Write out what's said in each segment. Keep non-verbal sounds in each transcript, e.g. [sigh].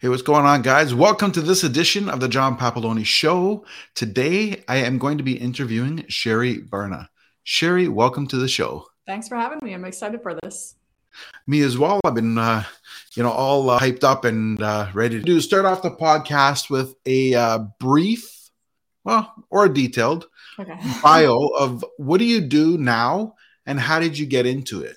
Hey, what's going on, guys? Welcome to this edition of the John Papaloni Show. Today, I am going to be interviewing Sherri Barna. Sherri, welcome to the show. Thanks for having me. I'm excited for this. Me as well. I've been, uh, you know, all uh, hyped up and uh, ready to do. Start off the podcast with a uh, brief, well, or a detailed okay. [laughs] bio of what do you do now and how did you get into it?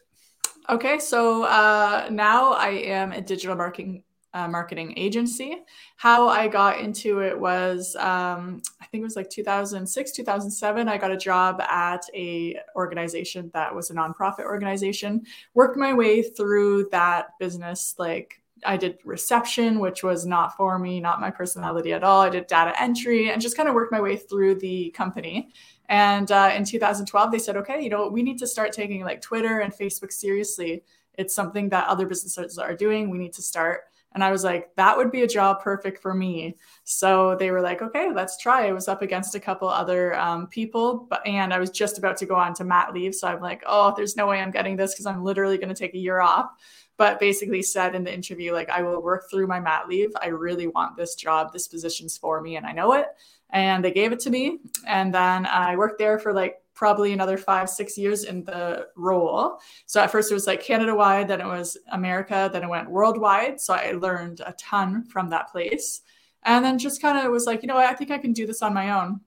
Okay, so uh, now I am a digital marketing uh, marketing agency. How I got into it was, um, I think it was like 2006, 2007. I got a job at a organization that was a nonprofit organization. Worked my way through that business, like I did reception, which was not for me, not my personality at all. I did data entry and just kind of worked my way through the company. And uh, in 2012, they said, okay, you know, we need to start taking like Twitter and Facebook seriously. It's something that other businesses are doing. We need to start. And I was like, that would be a job perfect for me. So they were like, okay, let's try. I was up against a couple other um, people, but and I was just about to go on to mat leave. So I'm like, oh, there's no way I'm getting this because I'm literally going to take a year off. But basically said in the interview, like, I will work through my mat leave. I really want this job. This position's for me, and I know it. And they gave it to me. And then I worked there for like probably another five, six years in the role. So at first it was like Canada wide, then it was America, then it went worldwide. So I learned a ton from that place. And then just kind of was like, you know I think I can do this on my own.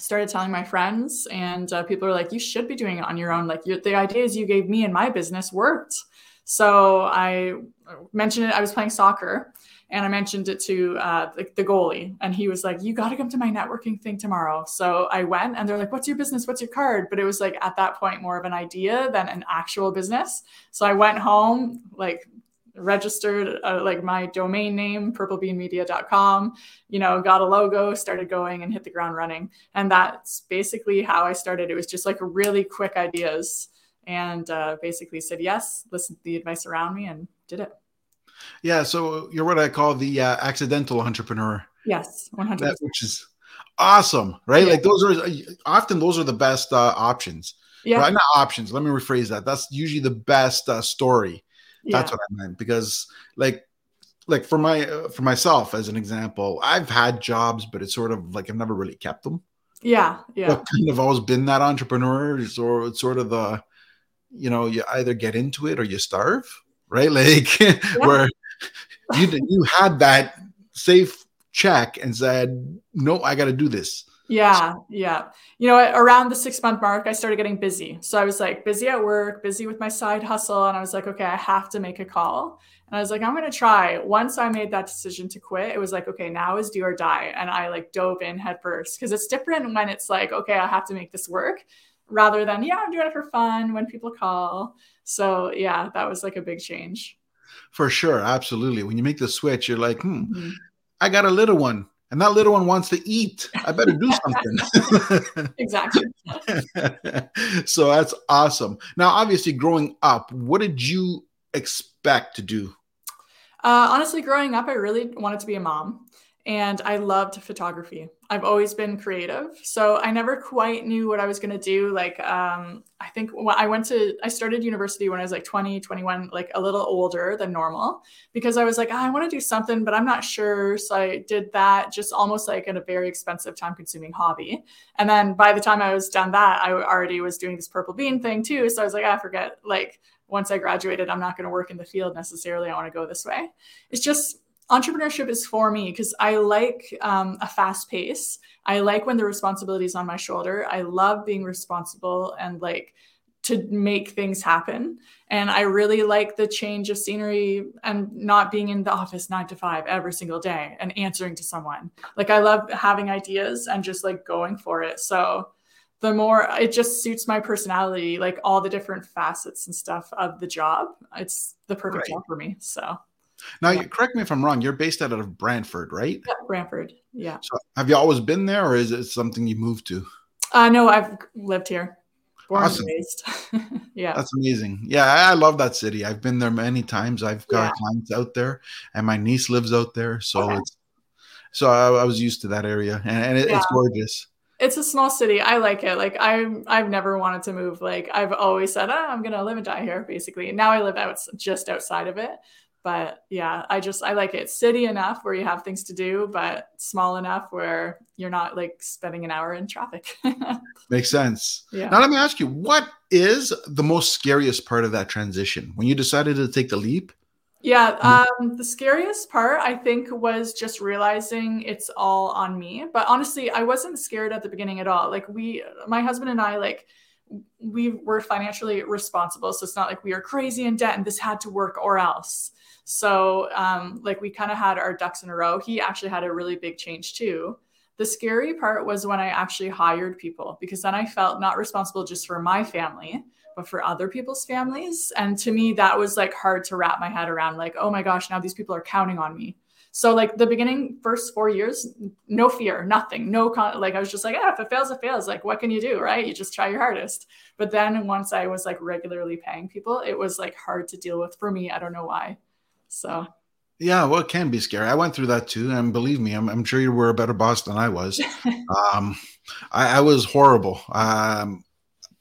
Started telling my friends, and uh, people were like, you should be doing it on your own. Like the ideas you gave me in my business worked. So I mentioned it. I was playing soccer and I mentioned it to uh, the, the, goalie, and he was like, "You got to come to my networking thing tomorrow." So I went, and they're like, "What's your business? What's your card?" But it was like at that point more of an idea than an actual business. So I went home, like registered uh, like my domain name purplebeanmedia.com you know got a logo started going and hit the ground running and that's basically how i started it was just like really quick ideas and uh, basically said yes listened to the advice around me and did it yeah, so you're what I call the uh, accidental entrepreneur. Yes, 100 which is awesome, right? Yeah. Like those are often those are the best uh, options. Yeah, right? not options. Let me rephrase that. That's usually the best uh, story. Yeah. That's what I meant because, like, like for my uh, for myself as an example, I've had jobs, but it's sort of like I've never really kept them. Yeah, yeah. I've kind of always been that entrepreneur, or it's sort of the, you know, you either get into it or you starve right? [laughs] Like yeah. where you you had that safe check and said, "No, I got to do this." Yeah, yeah. You know, around the six month mark, I started getting busy. So I was like busy at work, busy with my side hustle, and I was like, okay, I have to make a call. And I was like, I'm gonna try. Once I made that decision to quit, it was like, okay, now is do or die. And I like dove in headfirst because it's different when it's like, okay, I have to make this work, rather than yeah, I'm doing it for fun when people call. So yeah, that was like a big change. For sure, absolutely. When you make the switch, you're like, hmm, mm-hmm. I got a little one, and that little one wants to eat. I better do [laughs] something. exactly. [laughs] so that's awesome. Now, obviously, growing up, what did you expect to do? Uh, honestly, growing up, I really wanted to be a mom and I loved photography. I've always been creative, so I never quite knew what I was going to do. Like, um, I think I went to, I started university when I was like 20, 21, like a little older than normal, because I was like, oh, I want to do something, but I'm not sure. So I did that, just almost like in a very expensive, time-consuming hobby. And then by the time I was done that, I already was doing this purple bean thing too. So I was like, I ah, forget. Like, once I graduated, I'm not going to work in the field necessarily. I want to go this way. It's just entrepreneurship is for me because I like um, a fast pace. I like when the responsibility is on my shoulder. I love being responsible and like to make things happen. And I really like the change of scenery and not being in the office nine to five every single day and answering to someone. Like I love having ideas and just like going for it. So the more it just suits my personality, like all the different facets and stuff of the job. It's the perfect right. job for me. So now, yeah. correct me if I'm wrong. You're based out of Brantford, right? Yeah, Brantford. Yeah. So have you always been there, or is it something you moved to? Uh, no, I've lived here. Born awesome. [laughs] yeah. That's amazing. Yeah, I love that city. I've been there many times. I've got yeah. clients out there, and my niece lives out there. So okay. it's so I, I, was used to that area, and, and it, yeah. it's gorgeous. It's a small city. I like it. Like I, I've never wanted to move. Like I've always said, oh, I'm gonna live and die here, basically. And now I live out just outside of it but yeah, I just I like it city enough where you have things to do, but small enough where you're not like spending an hour in traffic. [laughs] Makes sense. Yeah. Now let me ask you, what is the most scariest part of that transition when you decided to take the leap? Yeah, um, the scariest part I think was just realizing it's all on me. But honestly, I wasn't scared at the beginning at all. Like we, my husband and I, like we were financially responsible, so it's not like we are crazy in debt and this had to work or else. So, um, like, we kind of had our ducks in a row. He actually had a really big change too. The scary part was when I actually hired people because then I felt not responsible just for my family, but for other people's families. And to me, that was like hard to wrap my head around like, oh my gosh, now these people are counting on me. So like the beginning first four years, no fear, nothing, no con- like I was just like, yeah, if it fails, it fails. Like what can you do, right? You just try your hardest. But then once I was like regularly paying people, it was like hard to deal with for me. I don't know why. So yeah, well, it can be scary. I went through that too, and believe me, I'm, I'm sure you were a better boss than I was. [laughs] um, I, I, was horrible. Um,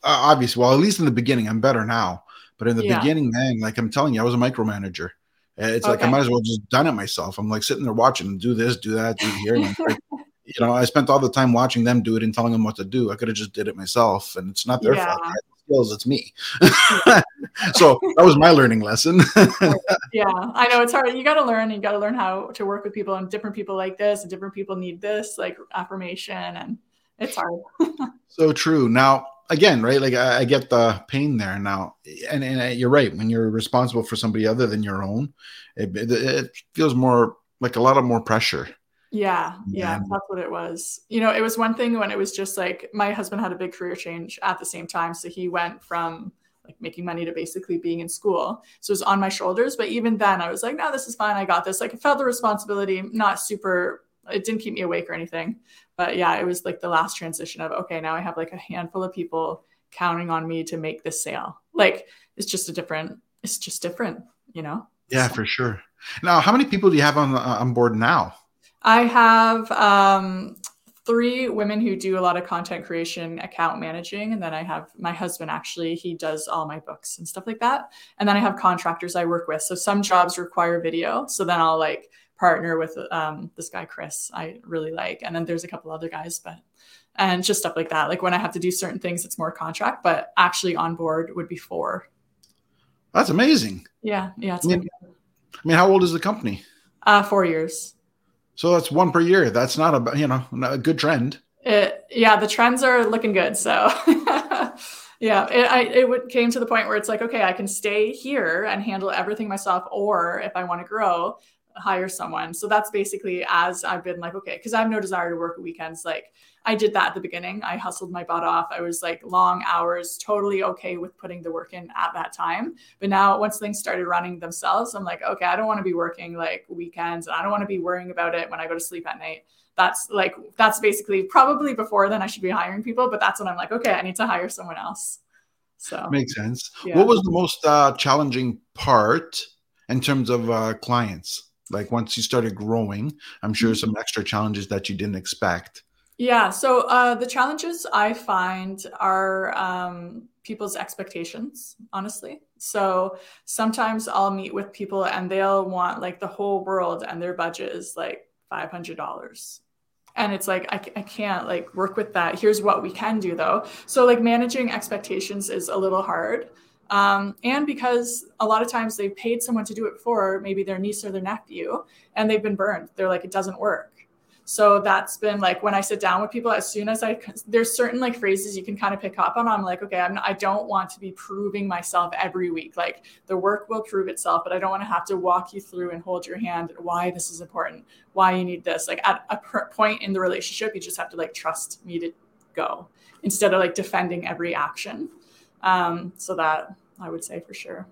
obviously, well, at least in the beginning, I'm better now. But in the yeah. beginning, man, like I'm telling you, I was a micromanager. It's okay. like I might as well just done it myself. I'm like sitting there watching, do this, do that, do here. Like, [laughs] you know, I spent all the time watching them do it and telling them what to do. I could have just did it myself, and it's not their yeah. fault skills, it's me. [laughs] so that was my learning lesson. [laughs] yeah, I know it's hard. You got to learn. You got to learn how to work with people, and different people like this, and different people need this, like affirmation, and it's hard. so true. Now, again, right? Like I, I, get the pain there now, and and you're right. When you're responsible for somebody other than your own, it, it, it feels more like a lot of more pressure. Yeah, yeah, that's what it was. You know, it was one thing when it was just like my husband had a big career change at the same time. So he went from like making money to basically being in school. So it was on my shoulders. But even then, I was like, no, this is fine. I got this. Like, I felt the responsibility, not super, it didn't keep me awake or anything. But yeah, it was like the last transition of, okay, now I have like a handful of people counting on me to make this sale. Like, it's just a different, it's just different, you know? Yeah, so. for sure. Now, how many people do you have on, on board now? I have um, three women who do a lot of content creation, account managing, and then I have my husband. Actually, he does all my books and stuff like that. And then I have contractors I work with. So some jobs require video, so then I'll like partner with um, this guy Chris. I really like, and then there's a couple other guys, but and just stuff like that. Like when I have to do certain things, it's more contract, but actually on board would be four. That's amazing. Yeah, yeah. I mean, I mean, how old is the company? Uh, four years. So that's one per year. That's not a you know a good trend. It, yeah, the trends are looking good. So [laughs] yeah, it, I, it came to the point where it's like, okay, I can stay here and handle everything myself, or if I want to grow, hire someone. So that's basically as I've been like, okay, because I have no desire to work weekends. Like I did that at the beginning. I hustled my butt off. I was like long hours, totally okay with putting the work in at that time. But now once things started running themselves, I'm like, okay, I don't want to be working like weekends and I don't want to be worrying about it when I go to sleep at night. That's like that's basically probably before then I should be hiring people, but that's when I'm like, okay, I need to hire someone else. So makes sense. Yeah. What was the most uh, challenging part in terms of uh, clients? Like once you started growing, I'm sure mm-hmm. some extra challenges that you didn't expect. Yeah. So uh, the challenges I find are um, people's expectations, honestly. So sometimes I'll meet with people and they'll want like the whole world and their budget is like $500. And it's like, I, I can't like work with that. Here's what we can do though. So like managing expectations is a little hard. Um, and because a lot of times they've paid someone to do it for maybe their niece or their nephew and they've been burned. They're like, it doesn't work. So that's been like when I sit down with people, as soon as I, there's certain like phrases you can kind of pick up on. I'm like, okay, I'm I don't want to be proving myself every week. Like the work will prove itself, but I don't want to have to walk you through and hold your hand why this is important, why you need this. Like at a point in the relationship, you just have to like trust me to go instead of like defending every action. Um, so that I would say for sure.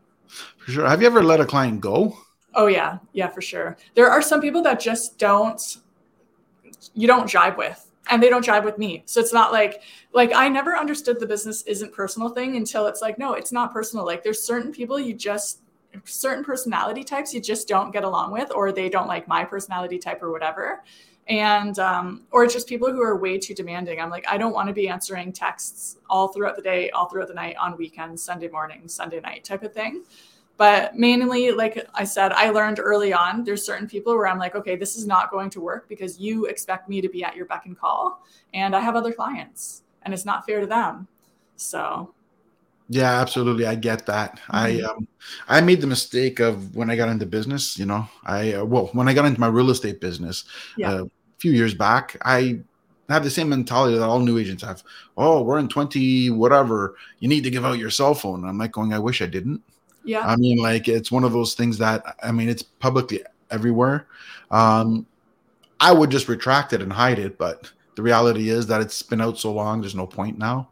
For sure. Have you ever let a client go? Oh yeah, yeah, for sure. There are some people that just don't you don't jive with and they don't jive with me. So it's not like like I never understood the business isn't personal thing until it's like no, it's not personal. Like there's certain people you just certain personality types you just don't get along with or they don't like my personality type or whatever. And um or just people who are way too demanding. I'm like I don't want to be answering texts all throughout the day, all throughout the night on weekends, Sunday morning, Sunday night type of thing. But mainly, like I said, I learned early on, there's certain people where I'm like, okay, this is not going to work because you expect me to be at your beck and call. And I have other clients and it's not fair to them. So yeah, absolutely. I get that. Mm-hmm. I um, I made the mistake of when I got into business. You know, I uh, well when I got into my real estate business yeah. uh, a few years back, I have the same mentality that all new agents have. Oh, we're in twenty whatever. You need to give out your cell phone. I'm like going, I wish I didn't. Yeah. I mean, like it's one of those things that I mean, it's publicly everywhere. Um, I would just retract it and hide it, but the reality is that it's been out so long. There's no point now.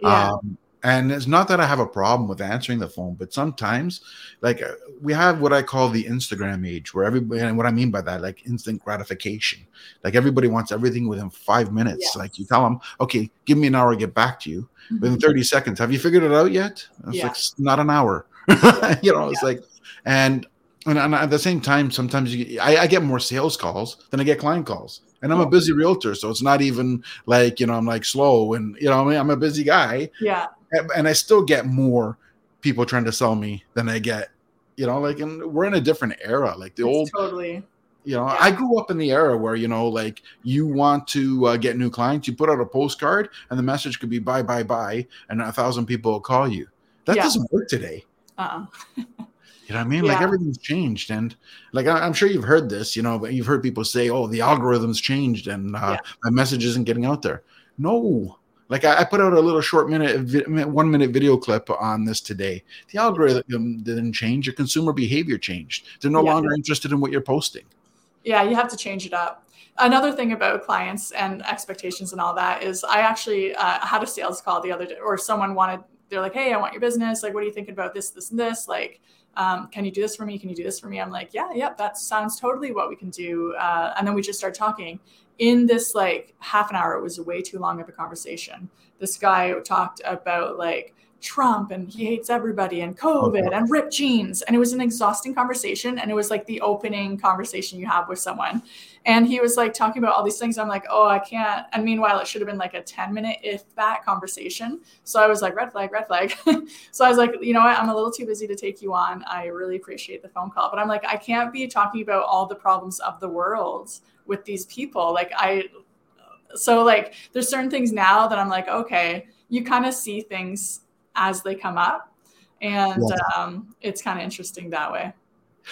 Yeah. Um, and it's not that I have a problem with answering the phone, but sometimes, like uh, we have what I call the Instagram age, where everybody, and what I mean by that, like instant gratification. Like everybody wants everything within five minutes. Yes. Like you tell them, okay, give me an hour to get back to you. Mm-hmm. Within 30 seconds, have you figured it out yet? It's yeah. like not an hour. [laughs] you know, it's yeah. like, and, and, and at the same time, sometimes you, I, I get more sales calls than I get client calls and I'm a busy realtor, so it's not even like you know I'm like slow and you know I mean, I'm a busy guy. Yeah and I still get more people trying to sell me than I get, you know, like, and we're in a different era. Like the it's old, totally. You know, yeah. I grew up in the era where you know, like, you want to uh, get new clients, you put out a postcard, and the message could be "bye, bye, bye," and a thousand people will call you. That yeah. doesn't work today. Uh-uh. you know what I mean? Yeah. Like everything's changed, and like I, am sure you've heard this. You know, but you've heard people say, "Oh, the algorithm's changed, and uh, my message isn't getting out there." No, like I, I, put out a little short minute, one minute video clip on this today. The algorithm didn't change. Your consumer behavior changed. They're no yeah. longer interested in what you're posting. Yeah, you have to change it up. Another thing about clients and expectations and all that is I actually uh, had a sales call the other day, or someone wanted, they're like, hey, I want your business. Like, what are you thinking about this, this, and this? Like, um, can you do this for me? Can you do this for me? I'm like, yeah, yeah, that sounds totally what we can do. Uh, and then we just start talking in this like half an hour, it was way too long of a conversation. This guy talked about like Trump and he hates everybody and COVID okay. and ripped jeans. And it was an exhausting conversation. And it was like the opening conversation you have with someone. And he was like talking about all these things. I'm like, oh, I can't. And meanwhile, it should have been like a 10 minute, if that conversation. So I was like, red flag, red flag. [laughs] so I was like, you know what? I'm a little too busy to take you on. I really appreciate the phone call. But I'm like, I can't be talking about all the problems of the world with these people. Like I so like there's certain things now that I'm like, okay, you kind of see things as they come up. And yeah. um, it's kind of interesting that way.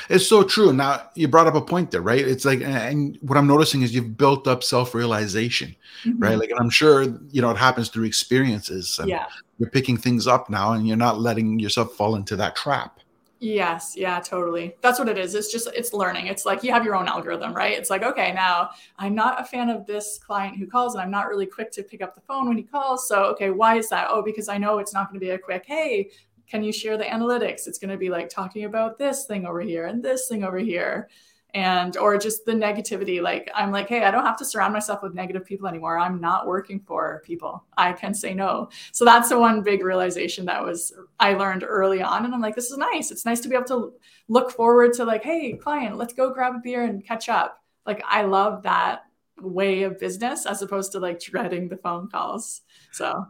It's so true. Now you brought up a point there, right? It's like, and what I'm noticing is you've built up self-realization, mm-hmm. right? Like, and I'm sure you know it happens through experiences. yeah, you're picking things up now, and you're not letting yourself fall into that trap. Yes, yeah, totally. That's what it is. It's just it's learning. It's like you have your own algorithm, right? It's like, okay, now I'm not a fan of this client who calls and I'm not really quick to pick up the phone when he calls. So, okay, why is that? Oh, because I know it's not going to be a quick, "Hey, can you share the analytics?" It's going to be like talking about this thing over here and this thing over here and or just the negativity like i'm like hey i don't have to surround myself with negative people anymore. I'm not working for people. I can say no. So that's the one big realization that was i learned early on and i'm like this is nice. It's nice to be able to look forward to like hey client let's go grab a beer and catch up. Like i love that way of business as opposed to like dreading the phone calls. So.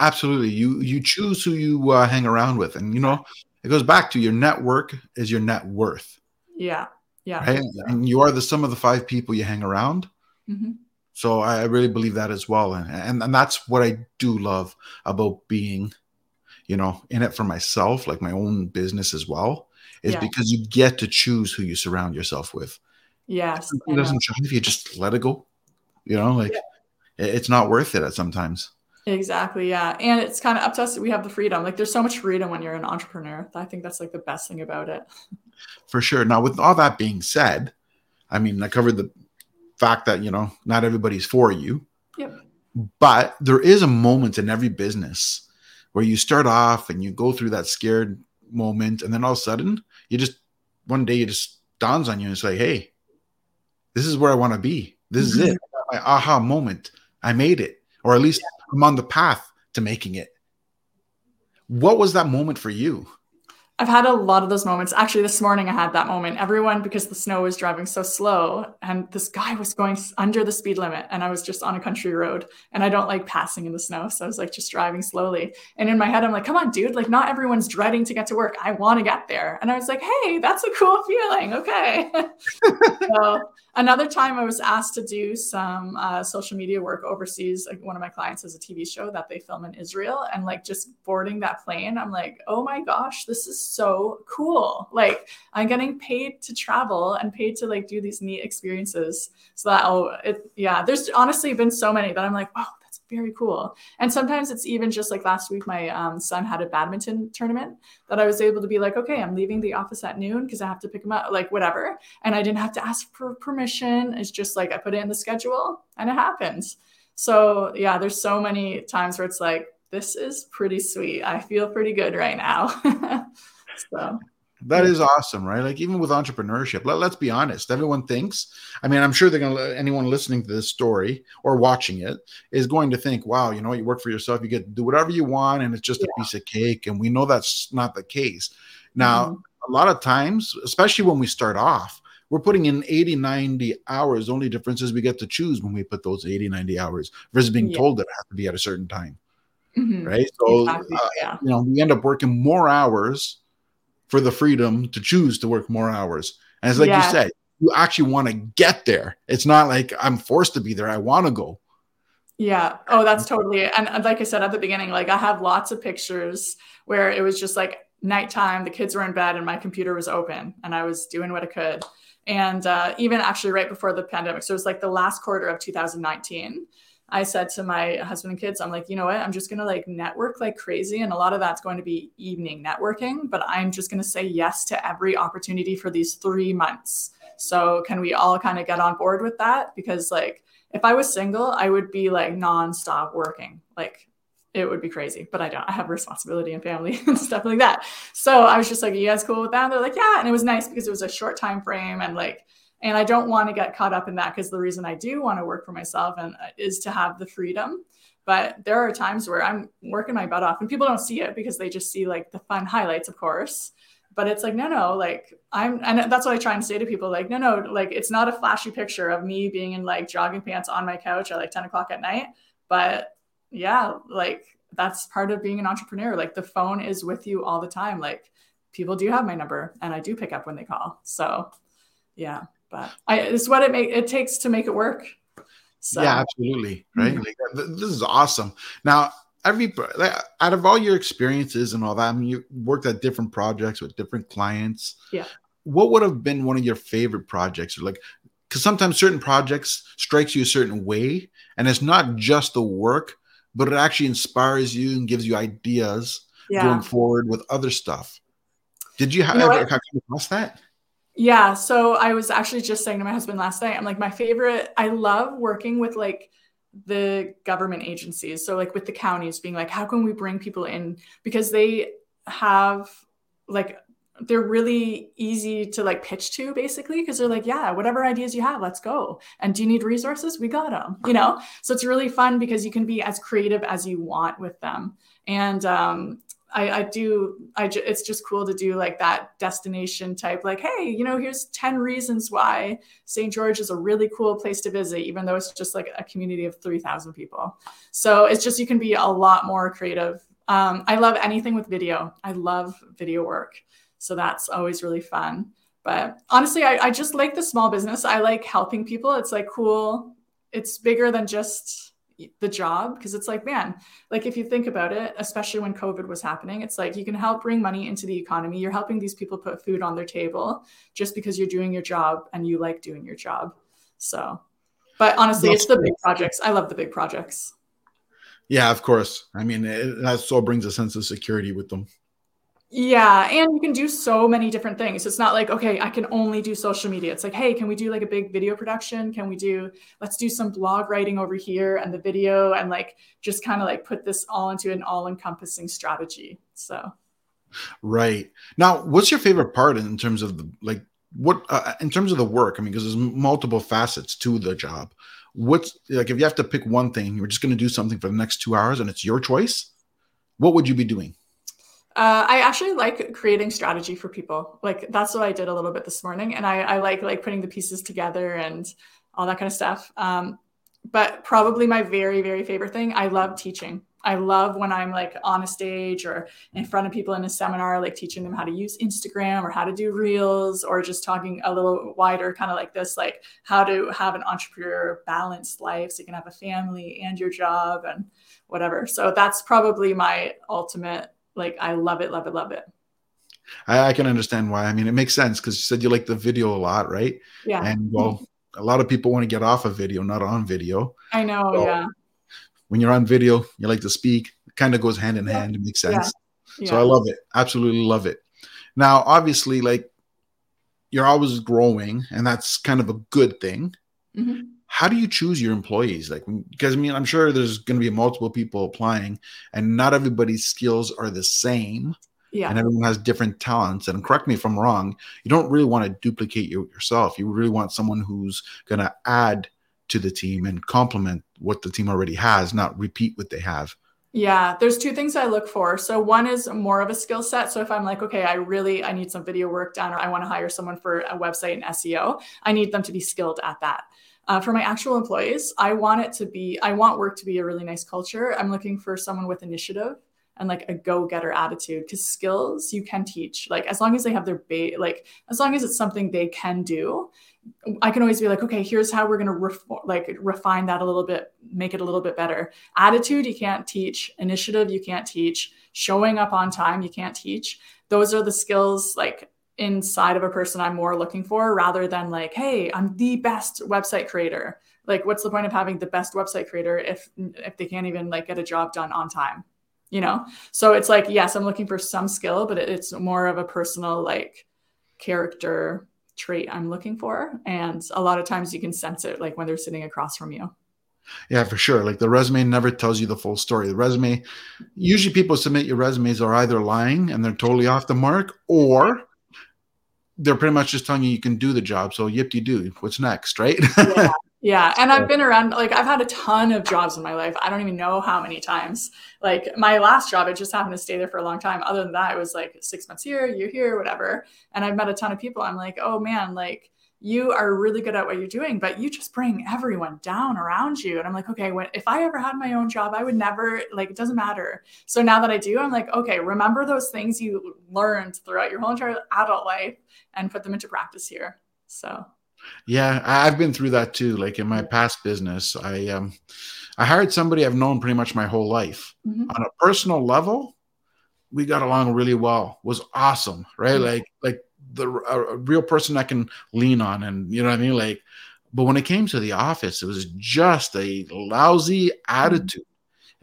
Absolutely. You you choose who you uh, hang around with and you know it goes back to your network is your net worth. Yeah yeah. Right? And you are the sum of the five people you hang around. Mm-hmm. So I really believe that as well. And, and and that's what I do love about being, you know, in it for myself, like my own business as well, is yeah. because you get to choose who you surround yourself with. Yes. If doesn't drive you, just let it go. You know, like yeah. it's not worth it at sometimes. Exactly. Yeah. And it's kind of up to us. We have the freedom. Like there's so much freedom when you're an entrepreneur. I think that's like the best thing about it. For sure. Now, with all that being said, I mean, I covered the fact that, you know, not everybody's for you. Yep. But there is a moment in every business where you start off and you go through that scared moment. And then all of a sudden, you just, one day, it just dawns on you and say, hey, this is where I want to be. This mm-hmm. is it. My aha moment. I made it. Or at least yeah I'm on the path to making it. What was that moment for you? I've had a lot of those moments. Actually, this morning I had that moment. Everyone, because the snow was driving so slow, and this guy was going under the speed limit, and I was just on a country road, and I don't like passing in the snow, so I was like just driving slowly. And in my head, I'm like, "Come on, dude! Like, not everyone's dreading to get to work. I want to get there." And I was like, "Hey, that's a cool feeling. Okay." [laughs] so another time, I was asked to do some uh, social media work overseas. Like one of my clients has a TV show that they film in Israel, and like just boarding that plane, I'm like, "Oh my gosh, this is." so cool. Like I'm getting paid to travel and paid to like do these neat experiences. So that oh it yeah, there's honestly been so many that I'm like, that's very cool. And sometimes it's even just like last week, my um, son had a badminton tournament that I was able to be like, okay, I'm leaving the office at noon because I have to pick him up, like whatever. And I didn't have to ask for permission. It's just like I put it in the schedule and it happens. So yeah, there's so many times where it's like, this is pretty sweet. I feel pretty good right now. [laughs] So that is awesome, right? Like even with entrepreneurship, let, us be honest. Everyone thinks, I mean, I'm sure they're going to, anyone listening to this story or watching it is going to think, wow, you know, you work for yourself, you get to do whatever you want and it's just yeah. a piece of cake. And we know that's not the case. Now, mm-hmm. a lot of times, especially when we start off, we're putting in 80, 90 hours. The only difference is we get to choose when we put those 80, 90 hours versus being yeah. told that it has to be at a certain time. Mm-hmm. Right. So, exactly. uh, yeah. you know, we end up working more hours for the freedom to choose to work more hours. And it's like yeah. you said, you actually want to get there. It's not like I'm forced to be there. I want to go. Yeah. Oh, that's totally. And like I said at the beginning, like I have lots of pictures where it was just like nighttime, the kids were in bed, and my computer was open, and I was doing what I could. And uh, even actually right before the pandemic, so it was like the last quarter of 2019. I said to my husband and kids, I'm like, you know what? I'm just going to like network like crazy. And a lot of that's going to be evening networking, but I'm just going to say yes to every opportunity for these three months. So, can we all kind of get on board with that? Because, like, if I was single, I would be like nonstop working. Like, it would be crazy, but I don't. I have responsibility and family [laughs] and stuff like that. So I was just like, "You guys cool with that?" And they're like, "Yeah." And it was nice because it was a short time frame and like and i don't want to get caught up in that because the reason i do want to work for myself and uh, is to have the freedom. But there are times where i'm working my butt off and people don't see it because they just see like the fun highlights of course. But it's like no no like i'm and that's what i try and say to people like no no like it's not a flashy picture of me being in like jogging pants on my couch at like 10 o'clock at night. But yeah like that's part of being an entrepreneur. Like the phone is with you all the time. Like people do have my number and i do pick up when they call. So yeah but I, it's what it make it takes to make it work. So. Yeah, absolutely. Right. Mm-hmm. Like, this is awesome. Now, every out of all your experiences and all that, I mean, you worked at different projects with different clients. Yeah. What would have been one of your favorite projects, or like, because sometimes certain projects strikes you a certain way, and it's not just the work, but it actually inspires you and gives you ideas yeah. going forward with other stuff. Did you, have, you know ever come across that? Yeah. So I was actually just saying to my husband last night, I'm like, my favorite, I love working with like the government agencies. So, like with the counties being like, how can we bring people in? Because they have like, they're really easy to like pitch to basically because they're like yeah whatever ideas you have let's go and do you need resources we got them you know so it's really fun because you can be as creative as you want with them and um, I, I do I ju- it's just cool to do like that destination type like hey you know here's 10 reasons why St. George is a really cool place to visit even though it's just like a community of 3000 people. So it's just you can be a lot more creative. Um, I love anything with video. I love video work. So that's always really fun. But honestly I, I just like the small business. I like helping people. It's like cool. It's bigger than just the job because it's like man like if you think about it especially when covid was happening it's like you can help bring money into the economy. You're helping these people put food on their table just because you're doing your job and you like doing your job. So but honestly That's it's the big projects. I love the big projects. Yeah of course. I mean it, that so brings a sense of security with them yeah, and you can do so many different things. It's not like, okay, I can only do social media. It's like, hey, can we do like a big video production? Can we do, let's do some blog writing over here and the video and like just kind of like put this all into an all encompassing strategy. So, right. Now, what's your favorite part in terms of the like, what, uh, in terms of the work? I mean, because there's multiple facets to the job. What's like, if you have to pick one thing, you're just going to do something for the next two hours and it's your choice, what would you be doing? Uh, I actually like creating strategy for people. Like that's what I did a little bit this morning, and I, I like like putting the pieces together and all that kind of stuff. Um, but probably my very very favorite thing, I love teaching. I love when I'm like on a stage or in front of people in a seminar, like teaching them how to use Instagram or how to do reels or just talking a little wider, kind of like this, like how to have an entrepreneur balanced life so you can have a family and your job and whatever. So that's probably my ultimate, like, I love it, love it, love it. I, I can understand why. I mean, it makes sense because you said you like the video a lot, right? Yeah. And well, a lot of people want to get off of video, not on video. I know. So, yeah when you're on video, you like to speak. It kind of goes hand in yeah. hand. It makes sense. Yeah. So I love it. Absolutely love it. Now, obviously, like you're always growing, and that's kind of a good thing. Mm-hmm. How do you choose your employees? Like, because I mean, I'm sure there's going to be multiple people applying, and not everybody's skills are the same. Yeah. And everyone has different talents. And correct me if I'm wrong, you don't really want to duplicate you, yourself. You really want someone who's going to add to the team and complement what the team already has, not repeat what they have. Yeah, there's two things I look for. So one is more of a skill set. So if I'm like, okay, I really I need some video work done, or I want to hire someone for a website and SEO, I need them to be skilled at that. Uh, for my actual employees, I want it to be I want work to be a really nice culture. I'm looking for someone with initiative and like a go-getter attitude because skills you can teach like as long as they have their bait like as long as it's something they can do I can always be like, okay, here's how we're going to ref- like refine that a little bit, make it a little bit better. Attitude, you can't teach. Initiative, you can't teach. Showing up on time, you can't teach. Those are the skills like inside of a person I'm more looking for rather than like, hey, I'm the best website creator. Like, what's the point of having the best website creator if if they can't even like get a job done on time? You know? So it's like, yes, I'm looking for some skill, but it's more of a personal like character trait I'm looking for. And a lot of times you can sense it like when they're sitting across from you. Yeah, for sure. Like the resume never tells you the full story. The resume, usually people submit your resumes are either lying and they're totally off the mark, or they're pretty much just telling you you can do the job. So yip do. What's next, right? [laughs] yeah, yeah. And I've been around, like, I've had a ton of jobs in my life. I don't even know how many times. Like, my last job, I just happened to stay there for a long time. Other than that, it was like six months here, year here, whatever. And I've met a ton of people. I'm like, oh man, like, you are really good at what you're doing, but you just bring everyone down around you. And I'm like, okay, when, if I ever had my own job, I would never, like, it doesn't matter. So now that I do, I'm like, okay, remember those things you learned throughout your whole entire adult life and put them into practice here. So yeah, I've been through that too. Like in my past business, I um I hired somebody I've known pretty much my whole life. Mm-hmm. On a personal level, we got along really well. Was awesome, right? Mm-hmm. Like like the a, a real person I can lean on and you know what I mean like but when it came to the office, it was just a lousy attitude.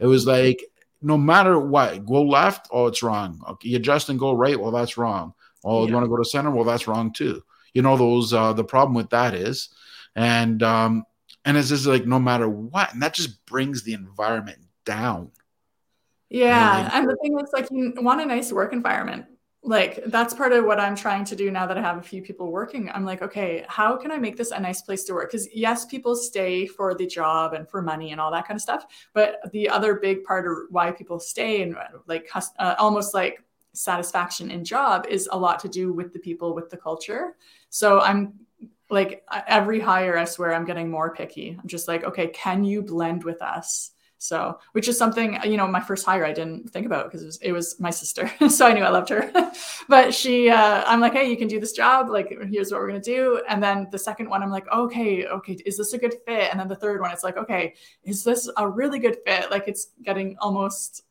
It was like no matter what, go left, oh, it's wrong. Okay, you adjust and go right, well, that's wrong. Oh, yeah. you want to go to center? Well, that's wrong too you know those uh, the problem with that is and um and it's just like no matter what and that just brings the environment down yeah and the thing is like you want a nice work environment like that's part of what i'm trying to do now that i have a few people working. I'm like okay how can i make this a nice place to work? Because yes people stay for the job and for money and all that kind of stuff but the other big part of why people stay and like uh, almost like satisfaction in job is a lot to do with the people with the culture. So i'm like every hire i swear i'm getting more picky. I'm just like okay can you blend with us so which is something you know my first hire i didn't think about because it was, it was my sister. [laughs] So i knew i loved her. [laughs] But she uh, i'm like hey you can do this job. Like here's what we're going to do. And then the second one i'm like okay okay is this a good fit? And then the third one it's like okay is this a really good fit? Like it's getting almost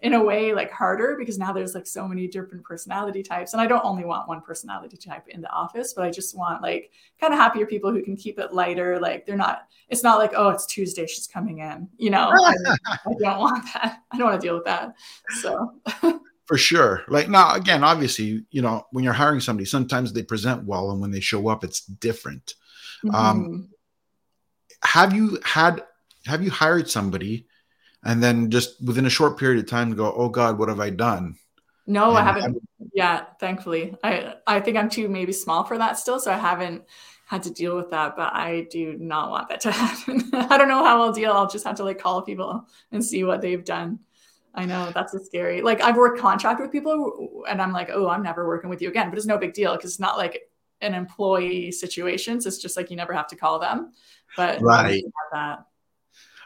in a way like harder because now there's like so many different personality types. And i don't only want one personality type in the office but i just want like kind of happier people who can keep it lighter. Like they're not it's not like oh it's tuesday she's coming in you know? [laughs] I, I don't want that. I don't want to deal with that. So. [laughs] For sure. Like now again obviously you know when you're hiring somebody sometimes they present well and when they show up it's different. Um, mm-hmm. um have you had have you hired somebody and then just within a short period of time go oh god what have i done no and i haven't I'm, yeah thankfully i i think i'm too maybe small for that still so i haven't had to deal with that but i do not want that to [laughs] happen i don't know how i'll deal i'll just have to like call people and see what they've done I know that's a scary. Like I've worked contract with people, and I'm like, oh, I'm never working with you again. But it's no big deal because it's not like an employee situations. It's just like you never have to call them. But right. That.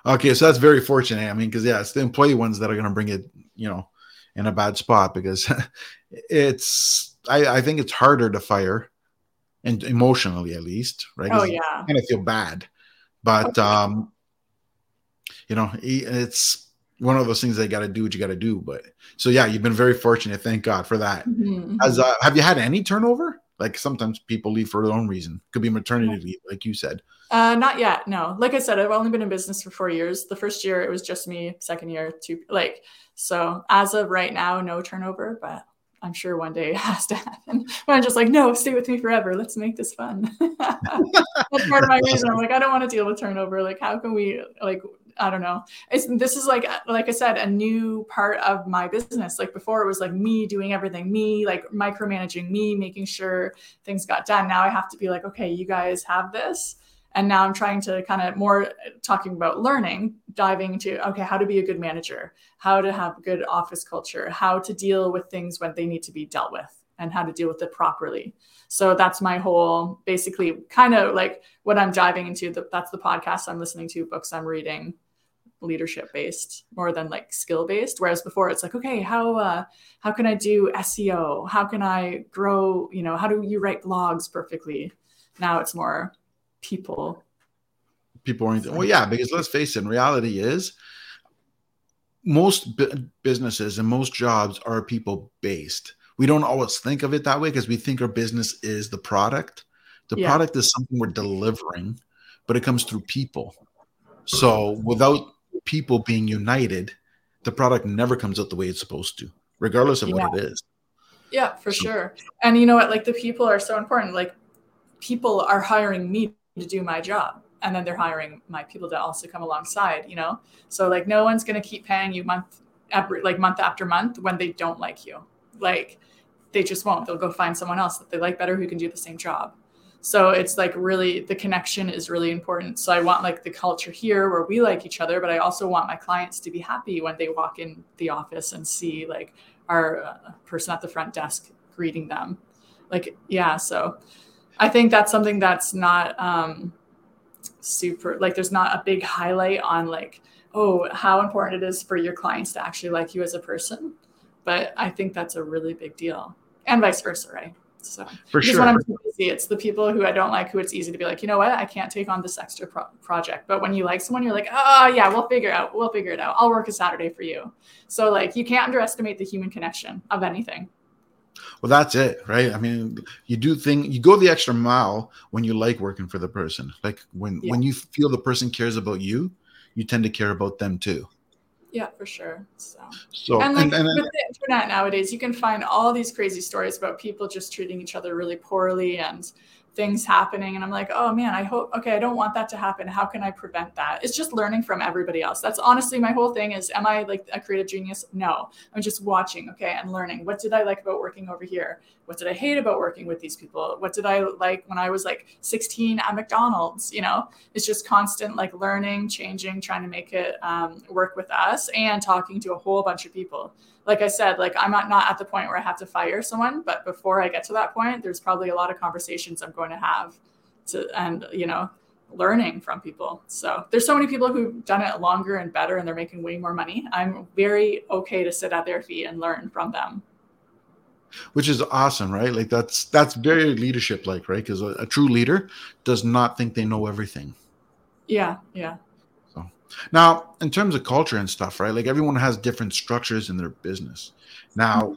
Okay, so that's very fortunate. I mean, because yeah, it's the employee ones that are going to bring it, you know, in a bad spot because [laughs] it's. I, I think it's harder to fire, and emotionally at least, right? Oh yeah. Kind of feel bad, but okay. um, you know, it's one of those things they got to do what you got to do. But so yeah, you've been very fortunate. Thank God for that. Mm-hmm. As uh, have you had any turnover? Like sometimes people leave for their own reason. Could be maternity leave, like you said. Uh, not yet. No. Like I said, I've only been in business for four years. The first year it was just me. Second year, two. Like so, as of right now, no turnover. But I'm sure one day [laughs] it has to happen. When I'm just like, no, stay with me forever. Let's make this fun. [laughs] That's part of my reason. I'm like, I don't want to deal with turnover. Like, how can we like I don't know. It's this is like like I said, a new part of my business. Like before, it was like me doing everything, me like micromanaging, me making sure things got done. Now I have to be like, okay, you guys have this, and now I'm trying to kind of more talking about learning, diving into okay, how to be a good manager, how to have good office culture, how to deal with things when they need to be dealt with, and how to deal with it properly. So that's my whole basically kind of like what I'm diving into. The, that's the podcast I'm listening to, books I'm reading, leadership based more than like skill based. Whereas before it's like, okay, how uh, how can I do SEO? How can I grow? You know, how do you write blogs perfectly? Now it's more people. People oriented. Well, yeah, because let's face it, reality is most bu- businesses and most jobs are people based we don't always think of it that way because we think our business is the product. The yeah. product is something we're delivering, but it comes through people. So without people being united, the product never comes out the way it's supposed to, regardless of yeah. what it is. Yeah, for so. sure. And you know what? Like the people are so important. Like people are hiring me to do my job. And then they're hiring my people to also come alongside, you know? So like no one's gonna keep paying you month every like month after month when they don't like you like they just won't. They'll go find someone else that they like better who can do the same job. So it's like really the connection is really important. So I want like the culture here where we like each other, but I also want my clients to be happy when they walk in the office and see like our uh, person at the front desk greeting them. Like yeah, so I think that's something that's not um super like there's not a big highlight on like oh how important it is for your clients to actually like you as a person but I think that's a really big deal, and vice versa, right? So for sure, when I'm too busy, it's the people who I don't like who it's easy to be like, you know what, I can't take on this extra pro- project. But when you like someone, you're like, oh yeah, we'll figure out, we'll figure it out. I'll work a Saturday for you. So like, you can't underestimate the human connection of anything. Well, that's it, right? I mean, you do thing, you go the extra mile when you like working for the person. Like when yeah. when you feel the person cares about you, you tend to care about them too. Yeah, for sure. So, so and like and, and, with the internet nowadays, you can find all these crazy stories about people just treating each other really poorly and things happening and i'm like oh man i hope okay i don't want that to happen. How can i prevent that? It's just learning from everybody else. That's honestly my whole thing is am i like a creative genius? No. I'm just watching okay and learning. What did i like about working over here? What did i hate about working with these people? What did i like when i was like 16 at mcdonald's you know? It's just constant like learning changing trying to make it um, work with us and talking to a whole bunch of people like I said, like I'm not, not at the point where I have to fire someone, but before I get to that point, there's probably a lot of conversations I'm going to have to, and, you know, learning from people. So there's so many people who've done it longer and better and they're making way more money. I'm very okay to sit at their feet and learn from them. Which is awesome, right? Like that's that's very leadership like, right? Because a, a true leader does not think they know everything. Yeah, yeah. Now, in terms of culture and stuff, right? Like everyone has different structures in their business. Now,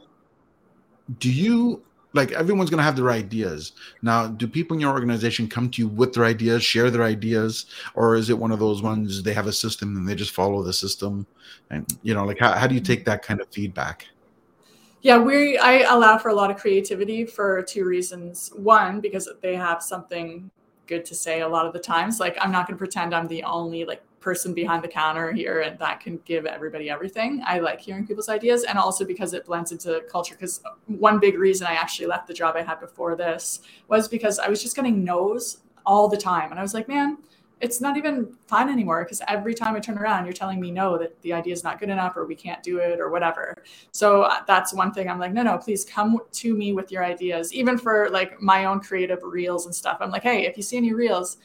do you like everyone's going to have their ideas. Now, do people in your organization come to you with their ideas, share their ideas, or is it one of those ones they have a system and they just follow the system? And you know, like how, how do you take that kind of feedback? Yeah, we I allow for a lot of creativity for two reasons. One, because they have something good to say a lot of the times. Like I'm not going to pretend I'm the only like person behind the counter here and that can give everybody everything. I like hearing people's ideas and also because it blends into culture. Because one big reason I actually left the job I had before this was because I was just getting no's all the time. And I was like, man, it's not even fun anymore because every time I turn around, you're telling me no, that the idea is not good enough or we can't do it or whatever. So uh, that's one thing I'm like, no, no, please come to me with your ideas. Even for like my own creative reels and stuff, I'm like, hey, if you see any reels,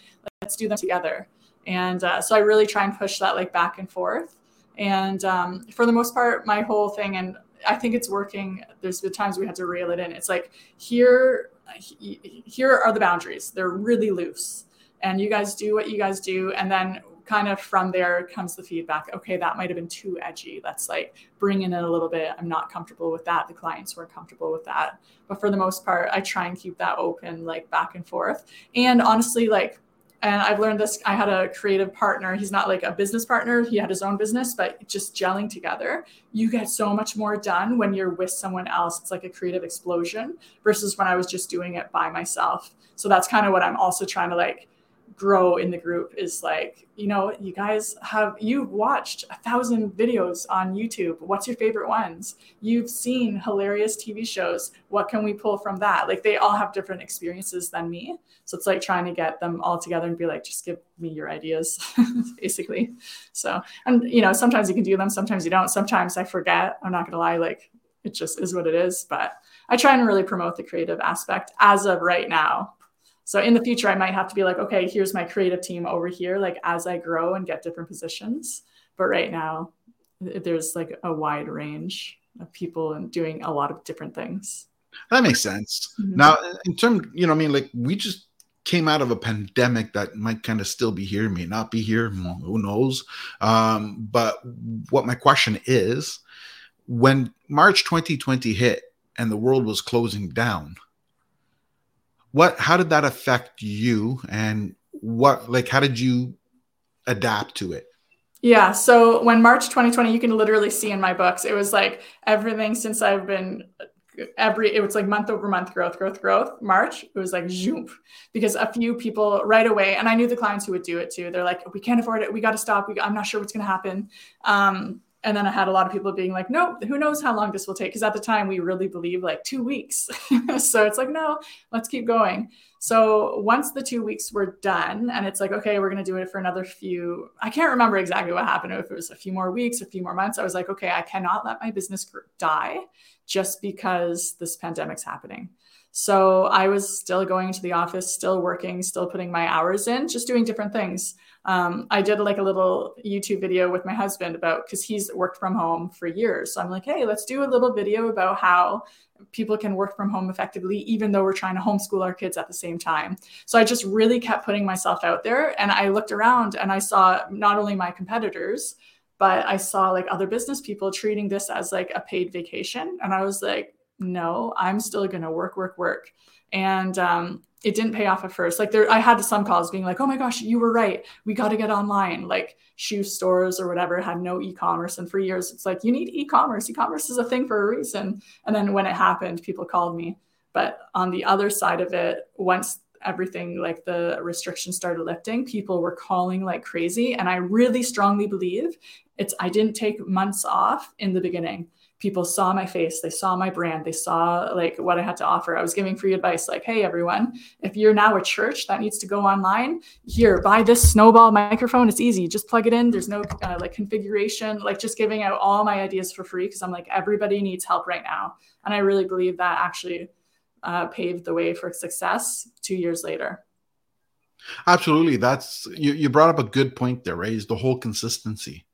let's do them together. And uh, so I really try and push that like back and forth. And um, for the most part, my whole thing, and I think it's working. There's been times we had to reel it in. It's like here, here are the boundaries. They're really loose and you guys do what you guys do and then kind of from there comes the feedback okay that might have been too edgy let's like bring in it a little bit i'm not comfortable with that the clients were comfortable with that but for the most part i try and keep that open like back and forth and honestly like and I've learned this. I had a creative partner. He's not like a business partner. He had his own business, but just gelling together, you get so much more done when you're with someone else. It's like a creative explosion versus when I was just doing it by myself. So that's kind of what I'm also trying to like grow in the group is like you know you guys have you've watched a thousand videos on youtube. What's your favorite ones? You've seen hilarious tv shows. What can we pull from that? Like they all have different experiences than me. So it's like trying to get them all together and be like just give me your ideas [laughs] basically. So and you know sometimes you can do them sometimes you don't. Sometimes i forget i'm not gonna lie like it just is what it is. But i try and really promote the creative aspect as of right now so in the future, I might have to be like, okay, here's my creative team over here, like as I grow and get different positions. But right now, there's like a wide range of people and doing a lot of different things. That makes sense. Mm-hmm. Now, in terms, you know, I mean, like we just came out of a pandemic that might kind of still be here, may not be here, who knows. Um, but what my question is when March 2020 hit and the world was closing down, what how did that affect you? And what like how did you adapt to it? Yeah so when march 2020 you can literally see in my books it was like everything since i've been every it was like month over month growth growth growth. March it was like zoom because a few people right away and i knew the clients who would do it too. They're like we can't afford it. We got to stop. We, i'm not sure what's going to happen. Um, and then I had a lot of people being like, no, who knows how long this will take? Because at the time we really believed like two weeks. [laughs] so it's like, no, let's keep going. So once the two weeks were done, and it's like, okay, we're going to do it for another few, I can't remember exactly what happened. If it was a few more weeks, a few more months, I was like, okay, I cannot let my business die just because this pandemic's happening. So I was still going to the office, still working, still putting my hours in, just doing different things um, I did like a little YouTube video with my husband about because he's worked from home for years. So I'm like, hey, let's do a little video about how people can work from home effectively, even though we're trying to homeschool our kids at the same time. So I just really kept putting myself out there. And I looked around and I saw not only my competitors, but I saw like other business people treating this as like a paid vacation. And I was like, no, I'm still going to work, work, work. And um, it didn't pay off at first. Like there, I had some calls being like, "Oh my gosh, you were right. We got to get online." Like shoe stores or whatever had no e-commerce, and for years it's like you need e-commerce. E-commerce is a thing for a reason. And then when it happened, people called me. But on the other side of it, once everything like the restrictions started lifting, people were calling like crazy, and I really strongly believe it's. I didn't take months off in the beginning people saw my face they saw my brand they saw like what i had to offer. I was giving free advice like hey everyone if you're now a church that needs to go online here buy this snowball microphone. It's easy. Just plug it in. There's no uh, like configuration like just giving out all my ideas for free because i'm like everybody needs help right now. And i really believe that actually uh, paved the way for success two years later. Absolutely. That's you, you brought up a good point there right? Is the whole consistency.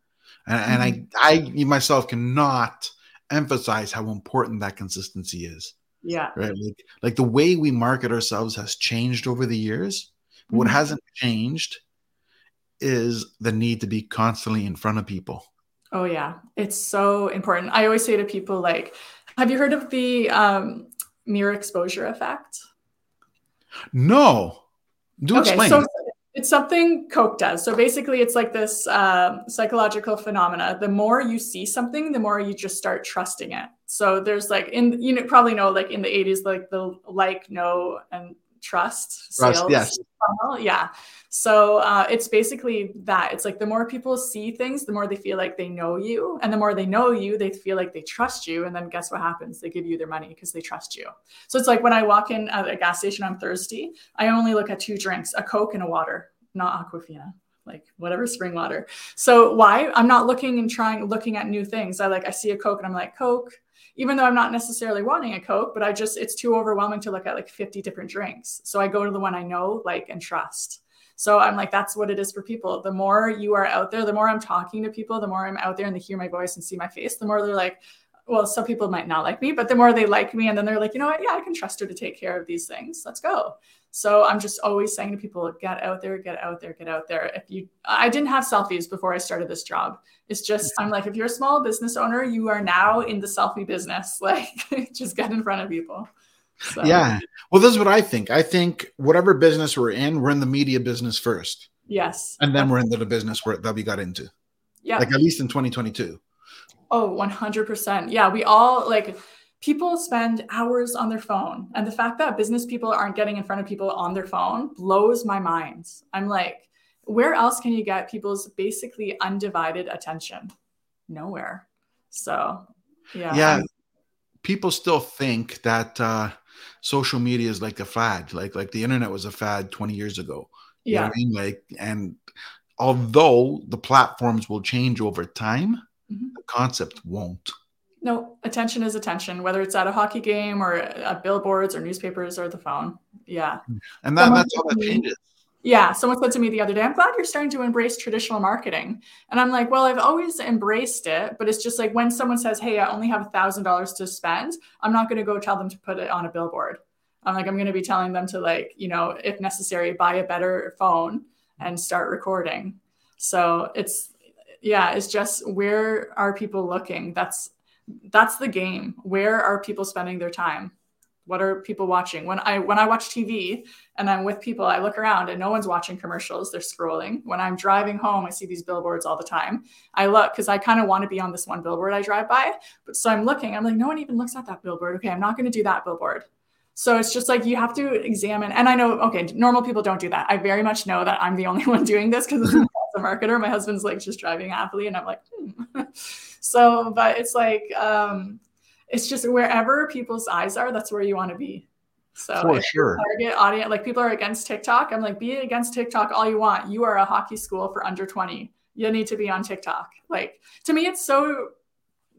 And, mm-hmm. and i mm-hmm. i myself cannot emphasize how important that consistency is. Yeah. Right. Like, like the way we market ourselves has changed over the years. Mm-hmm. What hasn't changed is the need to be constantly in front of people. Oh yeah. It's so important. I always say to people like, have you heard of the um, mere exposure effect? No. Do okay, explain. So it's something Coke does. So basically, it's like this uh, psychological phenomena. The more you see something, the more you just start trusting it. So there's like in you know, probably know like in the 80s, like the like, know, and trust, sales trust yes. funnel. Yeah. So uh, it's basically that. It's like the more people see things, the more they feel like they know you. And the more they know you, they feel like they trust you. And then guess what happens? They give you their money because they trust you. So it's like when I walk in at a gas station, I'm thirsty. I only look at two drinks, a Coke and a water not Aquafina, like whatever spring water. So why? I'm not looking and trying, looking at new things. I like, I see a Coke and I'm like, Coke, even though I'm not necessarily wanting a Coke, but I just, it's too overwhelming to look at like 50 different drinks. So I go to the one I know, like, and trust. So I'm like, that's what it is for people. The more you are out there, the more I'm talking to people, the more I'm out there and they hear my voice and see my face, the more they're like, well, some people might not like me, but the more they like me, and then they're like, you know what? Yeah, I can trust her to take care of these things. Let's go. So I'm just always saying to people, get out there, get out there, get out there. If you, I didn't have selfies before I started this job. It's just, I'm like, if you're a small business owner, you are now in the selfie business. [laughs] Like, just get in front of people. So. Yeah. Well, this is what I think. I think whatever business we're in, we're in the media business first. Yes. And then we're into the business where, that we got into. Yeah. Like at least in 2022. Oh, 100%. Yeah. We all like people spend hours on their phone. And the fact that business people aren't getting in front of people on their phone blows my mind. I'm like, where else can you get people's basically undivided attention? Nowhere. So, yeah. Yeah. People still think that uh, social media is like a fad, like like the internet was a fad 20 years ago. You yeah. I mean? Like, and although the platforms will change over time, mm-hmm. the concept won't. No, attention is attention, whether it's at a hockey game or at billboards or newspapers or the phone. Yeah. And that, that's how that changes. Yeah. Someone said to me the other day, I'm glad you're starting to embrace traditional marketing. And I'm like, well, I've always embraced it, but it's just like when someone says, hey, I only have a thousand dollars to spend, I'm not going to go tell them to put it on a billboard. I'm like, I'm going to be telling them to like, you know, if necessary, buy a better phone and start recording. So it's, yeah, it's just where are people looking? That's that's the game. Where are people spending their time? What are people watching? When I when I watch TV and I'm with people, I look around and no one's watching commercials. They're scrolling. When I'm driving home, I see these billboards all the time. I look because I kind of want to be on this one billboard I drive by. But so I'm looking. I'm like, no one even looks at that billboard. Okay, I'm not going to do that billboard. So it's just like you have to examine. And I know, okay, normal people don't do that. I very much know that I'm the only [laughs] one doing this because a marketer, my husband's like just driving happily, and I'm like, hmm. [laughs] So, but it's like, um, it's just wherever people's eyes are, that's where you want to be. So for sure, target audience, like people are against TikTok. I'm like, be against TikTok all you want. You are a hockey school for under 20. You need to be on TikTok. Like to me, it's so,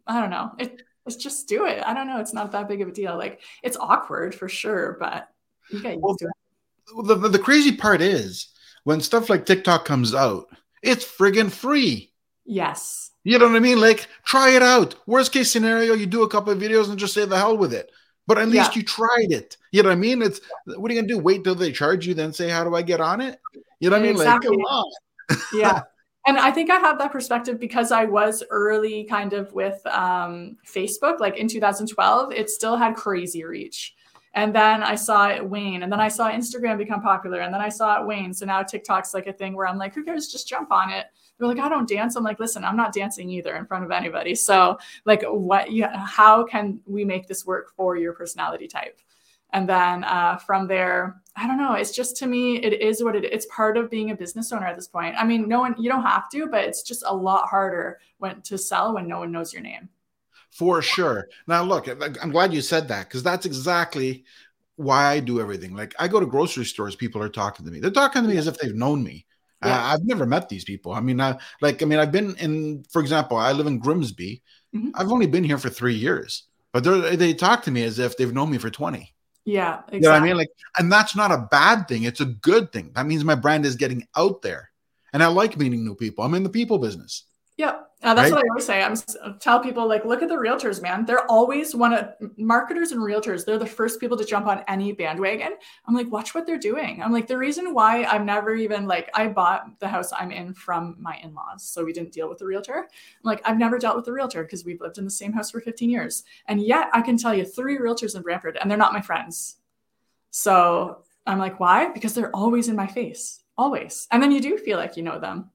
I don't know. It, it's just do it. I don't know. It's not that big of a deal. Like it's awkward for sure, but you get used well, to it. The, the, the crazy part is when stuff like TikTok comes out, it's friggin' free. Yes. You know what I mean? Like, try it out. Worst case scenario, you do a couple of videos and just say the hell with it. But at least yeah. you tried it. You know what I mean? It's what are you gonna do? Wait till they charge you, then say, How do I get on it? You know what exactly. I mean? Like, come on. yeah. [laughs] And I think I have that perspective because I was early kind of with um, Facebook, like in 2012, it still had crazy reach. And then I saw it wane. And then I saw Instagram become popular. And then I saw it wane. So now TikTok's like a thing where I'm like, who cares? Just jump on it they're like, I don't dance. I'm like, listen, I'm not dancing either in front of anybody. So like, what? You, how can we make this work for your personality type? And then uh, from there, I don't know. It's just to me, it is what it. It's part of being a business owner at this point. I mean, no one, you don't have to, but it's just a lot harder when to sell when no one knows your name. For sure. Now, look, I'm glad you said that because that's exactly why I do everything. Like I go to grocery stores, people are talking to me. They're talking to me as if they've known me. Yeah. Uh, I've never met these people. I mean, I, like, I mean, I've been in, for example, I live in Grimsby. Mm-hmm. I've only been here for three years, but they talk to me as if they've known me for 20. Yeah. Exactly. You know what I mean? Like, and that's not a bad thing. It's a good thing. That means my brand is getting out there. And I like meeting new people. I'm in the people business. Yep. Uh, that's right? what I always say. I'm tell people like, look at the realtors, man. They're always one of marketers and realtors. They're the first people to jump on any bandwagon. I'm like, watch what they're doing. I'm like, the reason why I've never even like, I bought the house I'm in from my in-laws, so we didn't deal with the realtor. I'm like, I've never dealt with the realtor because we've lived in the same house for 15 years, and yet I can tell you three realtors in Brantford, and they're not my friends. So I'm like, why? Because they're always in my face, always. And then you do feel like you know them.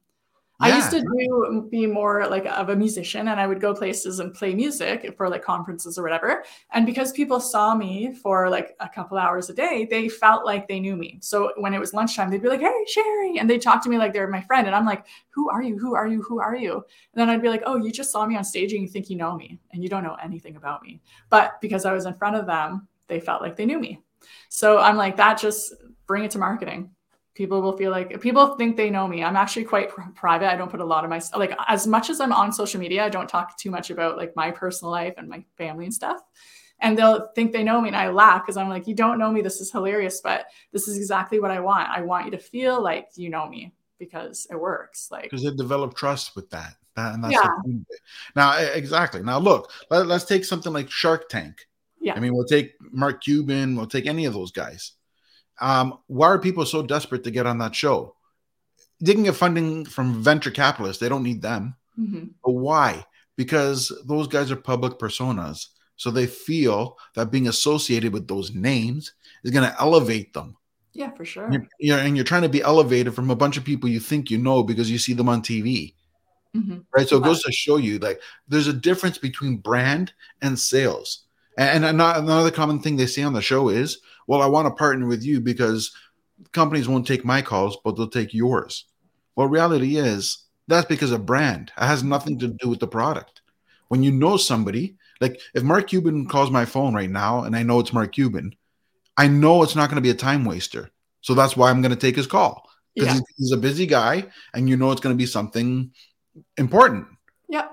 I used to do be more like of a musician and I would go places and play music for like conferences or whatever. And because people saw me for like a couple hours a day, they felt like they knew me. So when it was lunchtime, they'd be like, Hey, Sherri. And they talk to me like they're my friend. And I'm like, Who are you? Who are you? Who are you? And then I'd be like, Oh, you just saw me on stage and you think you know me and you don't know anything about me. But because I was in front of them, they felt like they knew me. So I'm like, that just bring it to marketing. People will feel like people think they know me. I'm actually quite pr- private. I don't put a lot of my like as much as i'm on social media i don't talk too much about like my personal life and my family and stuff. And they'll think they know me and i laugh because i'm like you don't know me. This is hilarious but this is exactly what i want. I want you to feel like you know me because it works. Like because they develop trust with that, that and that's yeah. now exactly. Now look let, let's take something like shark tank. Yeah. I mean we'll take mark cuban we'll take any of those guys um, why are people so desperate to get on that show? They can get funding from venture capitalists. They don't need them. Mm-hmm. But why? Because those guys are public personas. So they feel that being associated with those names is going to elevate them. Yeah, for sure. You're, you're, and you're trying to be elevated from a bunch of people you think you know because you see them on TV. Mm-hmm. Right. So it goes to show you like there's a difference between brand and sales. And, another common thing they say on the show is well, I want to partner with you because companies won't take my calls, but they'll take yours. Well, reality is that's because of brand. It has nothing to do with the product. When you know somebody, like if Mark Cuban calls my phone right now and I know it's Mark Cuban, I know it's not going to be a time waster. So that's why I'm going to take his call because yeah. he's a busy guy and you know it's going to be something important. Yeah.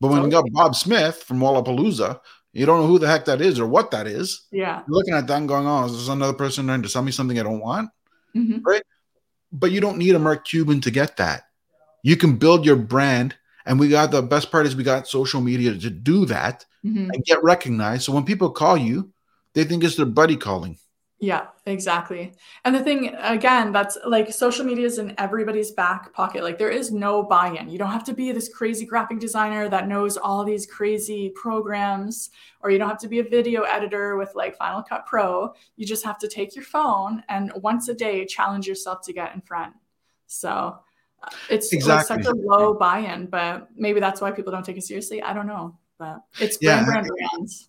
But when totally. you got Bob Smith from Wallapalooza you don't know who the heck that is or what that is. Yeah. You're looking at that and going, oh, is this another person trying to sell me something I don't want? Mm-hmm. Right. But you don't need a Mark Cuban to get that. You can build your brand. And we got the best part is we got social media to do that mm-hmm. and get recognized. So when people call you, they think it's their buddy calling. Yeah, exactly. And the thing again, that's like social media is in everybody's back pocket. Like there is no buy-in. You don't have to be this crazy graphic designer that knows all these crazy programs, or you don't have to be a video editor with like Final Cut Pro. You just have to take your phone and once a day challenge yourself to get in front. So uh, it's exactly. like such a low buy-in, but maybe that's why people don't take it seriously. I don't know, but it's brand, yeah. brand, brands.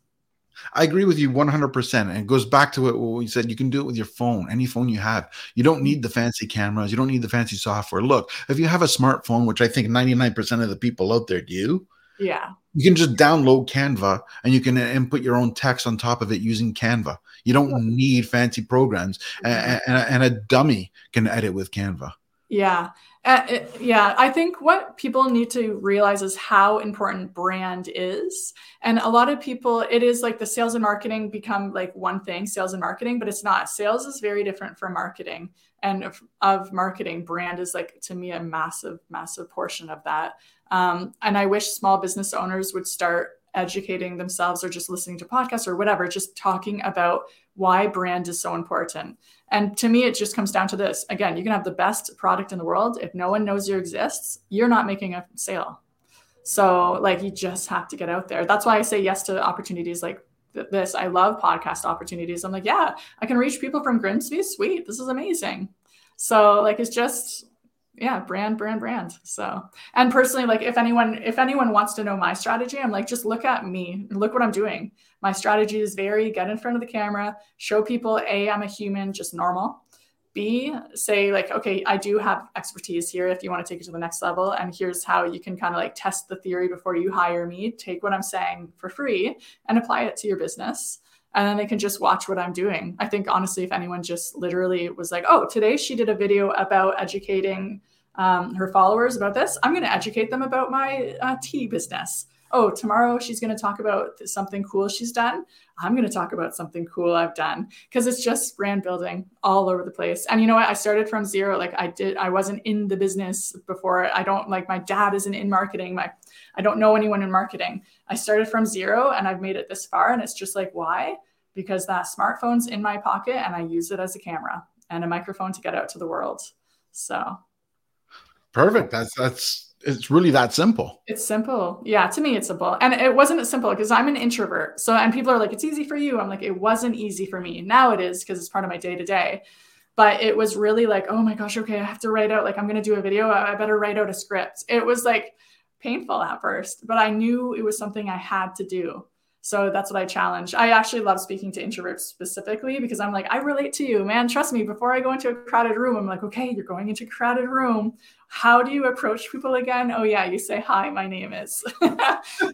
I agree with you 100%. And it goes back to what we said. You can do it with your phone, any phone you have. You don't need the fancy cameras. You don't need the fancy software. Look, if you have a smartphone, which I think 99% of the people out there do, yeah, you can just download Canva and you can input your own text on top of it using Canva. You don't need fancy programs, and, and, and a dummy can edit with Canva. Yeah. Uh, it, yeah, I think what people need to realize is how important brand is. And a lot of people, it is like the sales and marketing become like one thing, sales and marketing, but it's not. Sales is very different from marketing. And of, of marketing, brand is like to me a massive, massive portion of that. Um, and I wish small business owners would start educating themselves or just listening to podcasts or whatever, just talking about why brand is so important. And to me, it just comes down to this. Again, you can have the best product in the world. If no one knows you exists, you're not making a sale. So, like, you just have to get out there. That's why I say yes to opportunities like this. I love podcast opportunities. I'm like, yeah, I can reach people from Grimsby. Sweet. This is amazing. So, like, it's just yeah brand brand brand so and personally like if anyone if anyone wants to know my strategy i'm like just look at me look what i'm doing. My strategy is very get in front of the camera show people a i'm a human just normal. B say like okay i do have expertise here if you want to take it to the next level and here's how you can kind of like test the theory before you hire me. Take what i'm saying for free and apply it to your business and then they can just watch what I'm doing. I think honestly, if anyone just literally was like, oh, today she did a video about educating um, her followers about this, I'm going to educate them about my uh, tea business. Oh, tomorrow she's going to talk about something cool she's done. I'm going to talk about something cool I've done because it's just brand building all over the place. And you know what? I started from zero. Like I did, I wasn't in the business before. I don't like my dad isn't in marketing. My, I don't know anyone in marketing. I started from zero and I've made it this far. And it's just like, why? Because that smartphone's in my pocket and I use it as a camera and a microphone to get out to the world. So perfect. That's, that's, it's really that simple. It's simple. Yeah, to me it's simple. And it wasn't as simple because I'm an introvert. So and people are like it's easy for you. I'm like it wasn't easy for me. Now it is because it's part of my day to day. But it was really like, oh my gosh, okay, I have to write out like I'm going to do a video. I better write out a script. It was like painful at first, but I knew it was something I had to do. So that's what I challenge. I actually love speaking to introverts specifically because I'm like, I relate to you, man. Trust me, before I go into a crowded room, I'm like, okay, you're going into a crowded room. How do you approach people again? Oh, yeah, you say, hi, my name is. [laughs]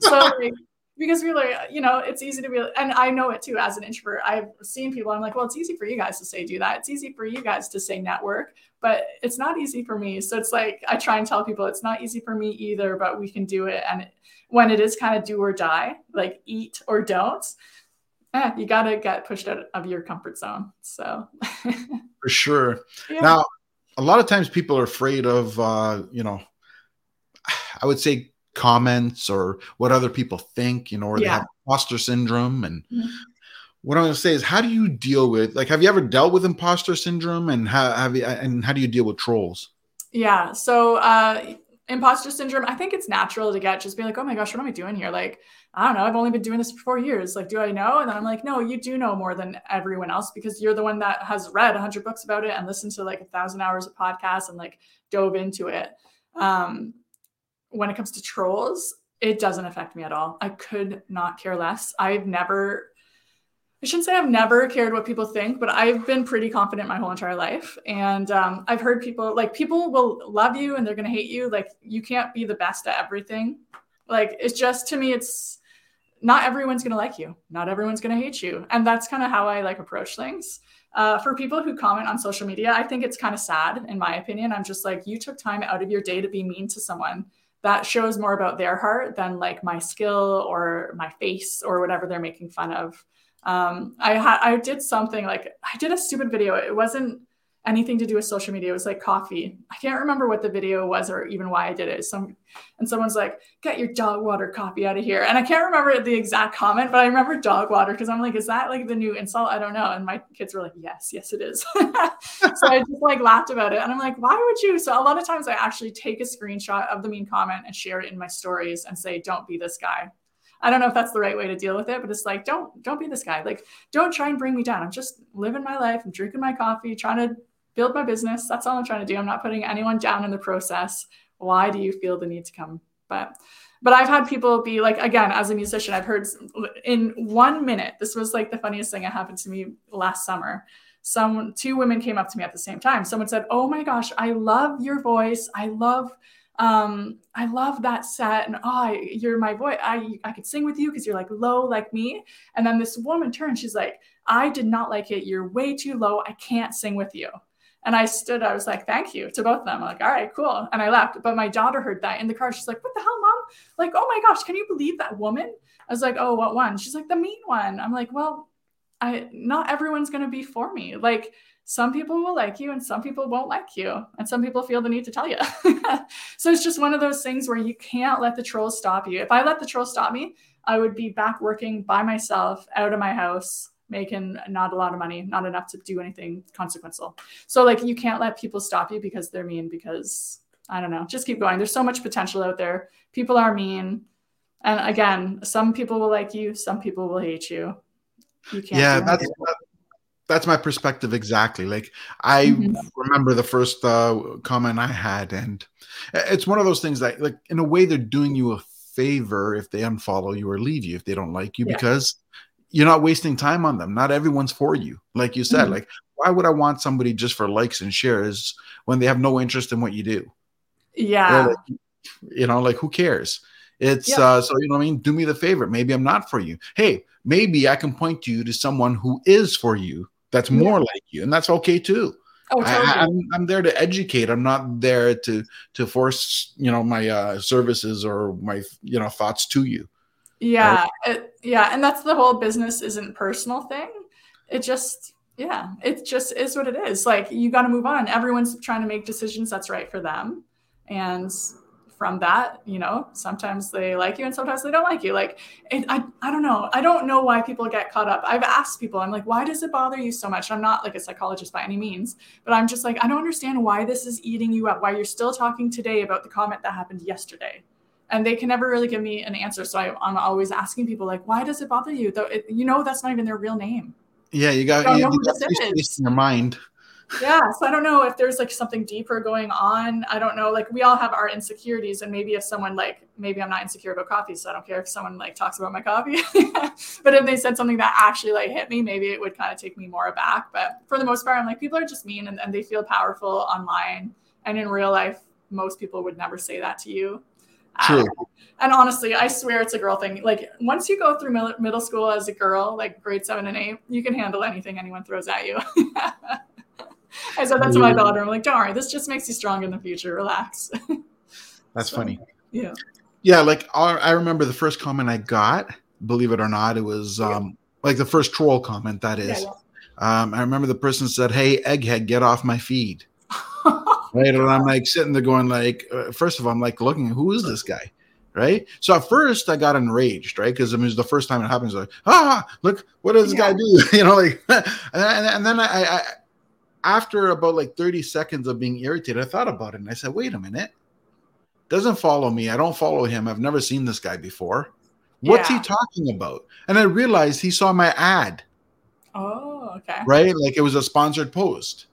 so, like, because we're like, you know, it's easy to be, and I know it too as an introvert. I've seen people, I'm like, well, it's easy for you guys to say do that. It's easy for you guys to say network. but it's not easy for me. So it's like I try and tell people it's not easy for me either, but we can do it. And when it is kind of do or die, like eat or don't, eh, you got to get pushed out of your comfort zone. So for sure. [laughs] Yeah. Now, a lot of times people are afraid of, uh, you know, I would say comments or what other people think, you know, or yeah. they have imposter syndrome. And mm-hmm. what I'm going to say is, how do you deal with, like, have you ever dealt with imposter syndrome, and how have you, and how do you deal with trolls? Yeah. So, uh, imposter syndrome, I think it's natural to get just be like, oh my gosh, what am I doing here? Like, I don't know, I've only been doing this for four years. Like, do I know? And then I'm like, no, you do know more than everyone else because you're the one that has read 100 books about it and listened to like a thousand hours of podcasts and like dove into it. Um, when it comes to trolls, it doesn't affect me at all. I could not care less. I've never I shouldn't say I've never cared what people think, but I've been pretty confident my whole entire life. And um, I've heard people like people will love you and they're going to hate you. Like you can't be the best at everything. Like it's just to me, it's not everyone's going to like you. Not everyone's going to hate you. And that's kind of how I like approach things. Uh, for people who comment on social media, I think it's kind of sad, in my opinion. I'm just like, you took time out of your day to be mean to someone. That shows more about their heart than like my skill or my face or whatever they're making fun of um, I had I did something like I did a stupid video. It wasn't anything to do with social media. It was like coffee. I can't remember what the video was or even why I did it. Some and someone's like, "Get your dog water coffee out of here." And I can't remember the exact comment, but I remember dog water because I'm like, "Is that like the new insult?" I don't know. And my kids were like, "Yes, yes, it is." [laughs] so I just like laughed about it, and I'm like, "Why would you?" So a lot of times I actually take a screenshot of the mean comment and share it in my stories and say, "Don't be this guy." I don't know if that's the right way to deal with it, but it's like, don't don't be this guy. Like, don't try and bring me down. I'm just living my life. I'm drinking my coffee, trying to build my business. That's all I'm trying to do. I'm not putting anyone down in the process. Why do you feel the need to come? But but I've had people be like, again, as a musician, I've heard in one minute, this was like the funniest thing that happened to me last summer. Some two women came up to me at the same time. Someone said, Oh my gosh, I love your voice. I love um, I love that set, and oh, you're my voice. I I could sing with you because you're like low like me. And then this woman turned, she's like, I did not like it. You're way too low. I can't sing with you. And I stood, I was like, thank you to both of them. I'm like, all right, cool. And I left. But my daughter heard that in the car. She's like, what the hell, mom? Like, oh my gosh, can you believe that woman? I was like, oh, what one? She's like, the mean one. I'm like, well, I not everyone's gonna be for me. Like some people will like you and some people won't like you and some people feel the need to tell you [laughs] so it's just one of those things where you can't let the trolls stop you. If i let the trolls stop me i would be back working by myself out of my house making not a lot of money not enough to do anything consequential. So like you can't let people stop you because they're mean because i don't know just keep going. There's so much potential out there. People are mean. And again some people will like you some people will hate you. You can't yeah that's that's my perspective exactly. Like I mm-hmm. remember the first uh, comment I had, and it's one of those things that, like, in a way, they're doing you a favor if they unfollow you or leave you if they don't like you yeah. because you're not wasting time on them. Not everyone's for you, like you said. Mm-hmm. Like, why would I want somebody just for likes and shares when they have no interest in what you do? Yeah, like, you know, like who cares? It's yeah. uh, so you know I mean. Do me the favor. Maybe I'm not for you. Hey, maybe I can point you to someone who is for you that's more yeah. like you, and that's okay too. Oh, totally. I, am I'm, I'm there to educate. I'm not there to to force you know my uh, services or my you know thoughts to you. Yeah, right? it, yeah, and that's the whole business isn't personal thing. It just yeah, it just is what it is. Like you got to move on. Everyone's trying to make decisions that's right for them, and from that, you know, sometimes they like you and sometimes they don't like you. Like, it, I, I don't know. I don't know why people get caught up. I've asked people, I'm like, why does it bother you so much? I'm not like a psychologist by any means, but I'm just like, I don't understand why this is eating you up, why you're still talking today about the comment that happened yesterday. And they can never really give me an answer. So I, am always asking people, like, why does it bother you? Though, it, you know, that's not even their real name. Yeah, you got, you, you got in your mind yeah so i don't know if there's like something deeper going on i don't know like we all have our insecurities and maybe if someone like maybe i'm not insecure about coffee so i don't care if someone like talks about my coffee [laughs] but if they said something that actually like hit me maybe it would kind of take me more aback but for the most part i'm like people are just mean and, and they feel powerful online and in real life most people would never say that to you True. Uh, and honestly, I swear it's a girl thing. Like once you go through middle school as a girl, like grade seven and eight, you can handle anything anyone throws at you. [laughs] I said that to my daughter. I'm like, don't worry, this just makes you strong in the future. Relax. [laughs] That's so, funny. Yeah. Yeah, like I remember the first comment I got, believe it or not, it was um like the first troll comment that is. Yeah, yeah. Um, I remember the person said, Hey, egghead, get off my feed. [laughs] right. And I'm like sitting there going, like, uh, first of all, I'm like looking, who is this guy? Right. So at first I got enraged, right? Because I mean, it was the first time it happens. Like, ah, look, what does this yeah. guy do? [laughs] you know, like, and, and then I, I, after about like 30 seconds of being irritated, I thought about it and I said, wait a minute. Doesn't follow me. I don't follow him. I've never seen this guy before. What's yeah. he talking about? And I realized he saw my ad. Oh, okay. Right? Like it was a sponsored post.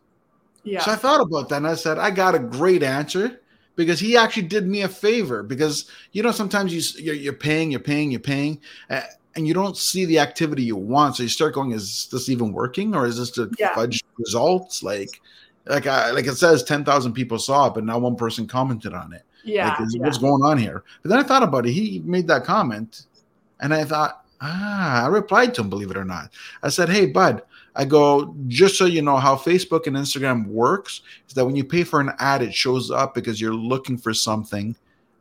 Yeah. So I thought about that and I said, I got a great answer because he actually did me a favor because you know sometimes you you're, you're paying, you're paying, you're paying, uh, and you don't see the activity you want. So you start going, is this even working or is this to yeah. fudge results? Like, like I, like it says, ten thousand people saw it, but not one person commented on it. Yeah, like, yeah. what's going on here? But then I thought about it. He made that comment, and I thought, ah, I replied to him, believe it or not. I said, hey, bud, I go, just so you know how Facebook and Instagram works, is that when you pay for an ad, it shows up because you're looking for something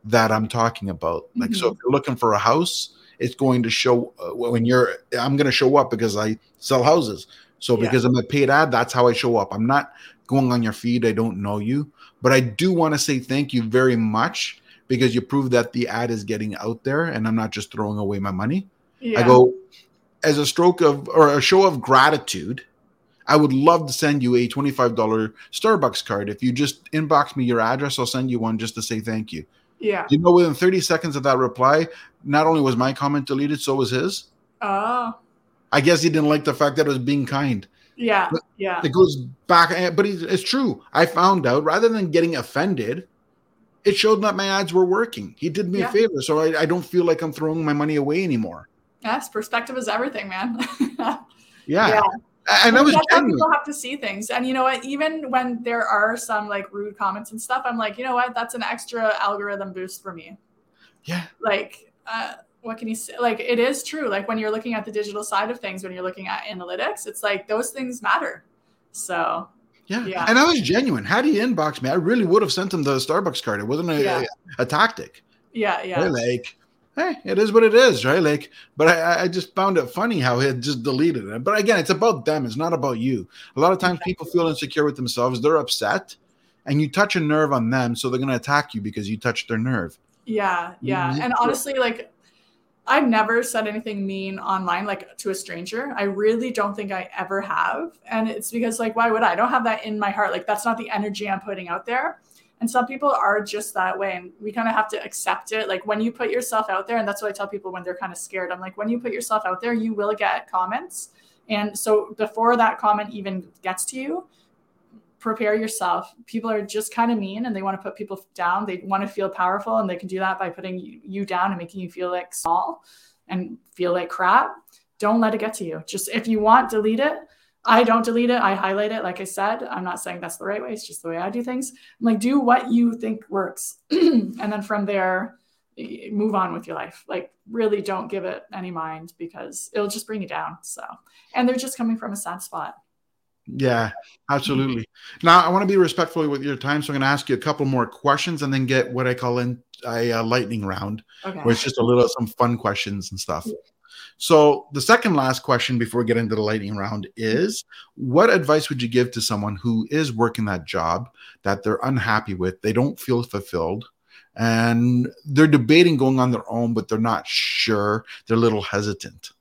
that I'm talking about. Mm-hmm. Like, so mm-hmm. if you're looking for a house, it's going to show uh, when you're, I'm going to show up because I sell houses. So because yeah. I'm a paid ad, that's how I show up. I'm not going on your feed. I don't know you, but I do want to say thank you very much because you prove that the ad is getting out there and I'm not just throwing away my money. Yeah. I go as a stroke of or a show of gratitude. I would love to send you a $25 Starbucks card. If you just inbox me your address, I'll send you one just to say thank you. Yeah. You know, within 30 seconds of that reply, not only was my comment deleted, so was his. Oh. I guess he didn't like the fact that it was being kind. Yeah. But yeah. It goes back, eh, but it's true. I found out rather than getting offended, it showed that my ads were working. He did me yeah. a favor, so I, I, don't feel like I'm throwing my money away anymore. Yes, perspective is everything, man. [laughs] yeah. yeah. And I was that's how people have to see things. And you know what? Even when there are some like rude comments and stuff, I'm like, you know what? That's an extra algorithm boost for me. Yeah. Like, uh, what can you say? Like, it is true. Like when you're looking at the digital side of things, when you're looking at analytics, it's like those things matter. So yeah. yeah. And I was genuine. Had he inboxed me, I really would have sent him the Starbucks card. It wasn't a, yeah. a, a, tactic. Yeah, yeah. Like, hey, it is what it is, right? Like, but I, I just found it funny how he had just deleted it. But again, it's about them. It's not about you. A lot of times people feel insecure with themselves. They're upset, and you touch a nerve on them, so they're going to attack you because you touched their nerve. Yeah, yeah. Mm-hmm. And honestly, like I've never said anything mean online, like to a stranger. I really don't think I ever have. And it's because, like, why would I? I don't have that in my heart. Like, that's not the energy I'm putting out there. And some people are just that way. And we kind of have to accept it. Like, when you put yourself out there, and that's what I tell people when they're kind of scared. I'm like, when you put yourself out there, you will get comments. And so before that comment even gets to you, prepare yourself. People are just kind of mean and they want to put people down. They want to feel powerful and they can do that by putting you down and making you feel like small and feel like crap. Don't let it get to you. Just if you want, delete it. I don't delete it. I highlight it. Like I said, I'm not saying that's the right way. It's just the way I do things. I'm like, do what you think works. [clears throat] and then from there, move on with your life. Like, really don't give it any mind because it'll just bring you down. So, and they're just coming from a sad spot. Yeah, absolutely. Now, I want to be respectful with your time, so I'm going to ask you a couple more questions and then get what I call in a, a lightning round, okay. where it's just a little some fun questions and stuff. So, the second last question before we get into the lightning round is what advice would you give to someone who is working that job that they're unhappy with, they don't feel fulfilled, and they're debating going on their own, but they're not sure, they're a little hesitant?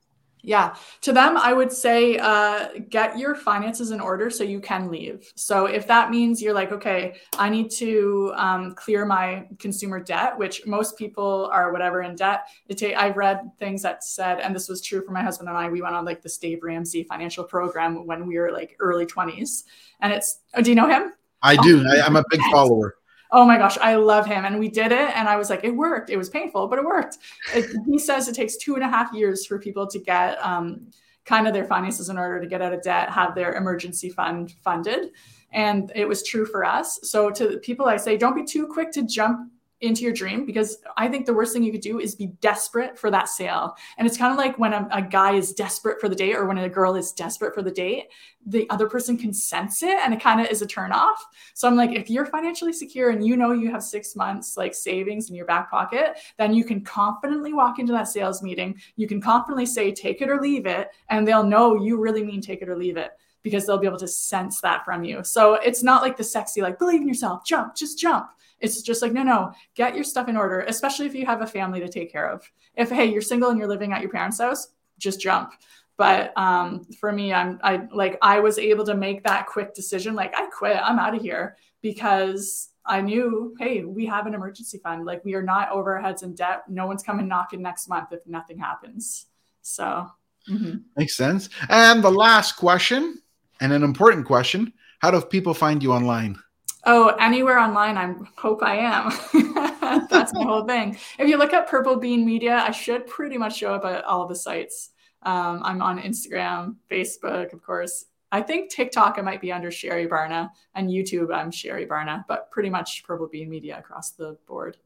Yeah. To them, I would say uh, get your finances in order so you can leave. So if that means you're like, okay, I need to um, clear my consumer debt, which most people are whatever in debt. It ta- I've read things that said, and this was true for my husband and I, we went on like the Dave Ramsey financial program when we were like early 20s. And it's, oh, do you know him? I do. Oh, I, I'm a big follower oh my gosh, I love him. And we did it. And I was like, it worked. It was painful, but it worked. It, [laughs] he says it takes two and a half years for people to get um, kind of their finances in order to get out of debt, have their emergency fund funded. And it was true for us. So to people, I say, don't be too quick to jump into your dream because I think the worst thing you could do is be desperate for that sale. And it's kind of like when a, a, guy is desperate for the date or when a girl is desperate for the date, the other person can sense it and it kind of is a turn off. So I'm like, if you're financially secure and you know you have six months like savings in your back pocket, then you can confidently walk into that sales meeting. You can confidently say, take it or leave it. And they'll know you really mean take it or leave it because they'll be able to sense that from you. So it's not like the sexy, like believe in yourself, jump, just jump it's just like, no, no, get your stuff in order, especially if you have a family to take care of. If, hey, you're single and you're living at your parents' house, just jump. But um, for me, I'm I like I was able to make that quick decision. Like I quit, I'm out of here because I knew, hey, we have an emergency fund. Like we are not over our heads in debt. No one's coming knocking next month if nothing happens. So mm-hmm. makes sense. And the last question, and an important question: How do people find you online? Oh, anywhere online, I hope I am. [laughs] That's the whole thing. If you look at Purple Bean Media, I should pretty much show up at all the sites. Um, I'm on Instagram, Facebook, of course. I think TikTok I might be under Sherri Barna, and YouTube I'm Sherri Barna, but pretty much Purple Bean Media across the board.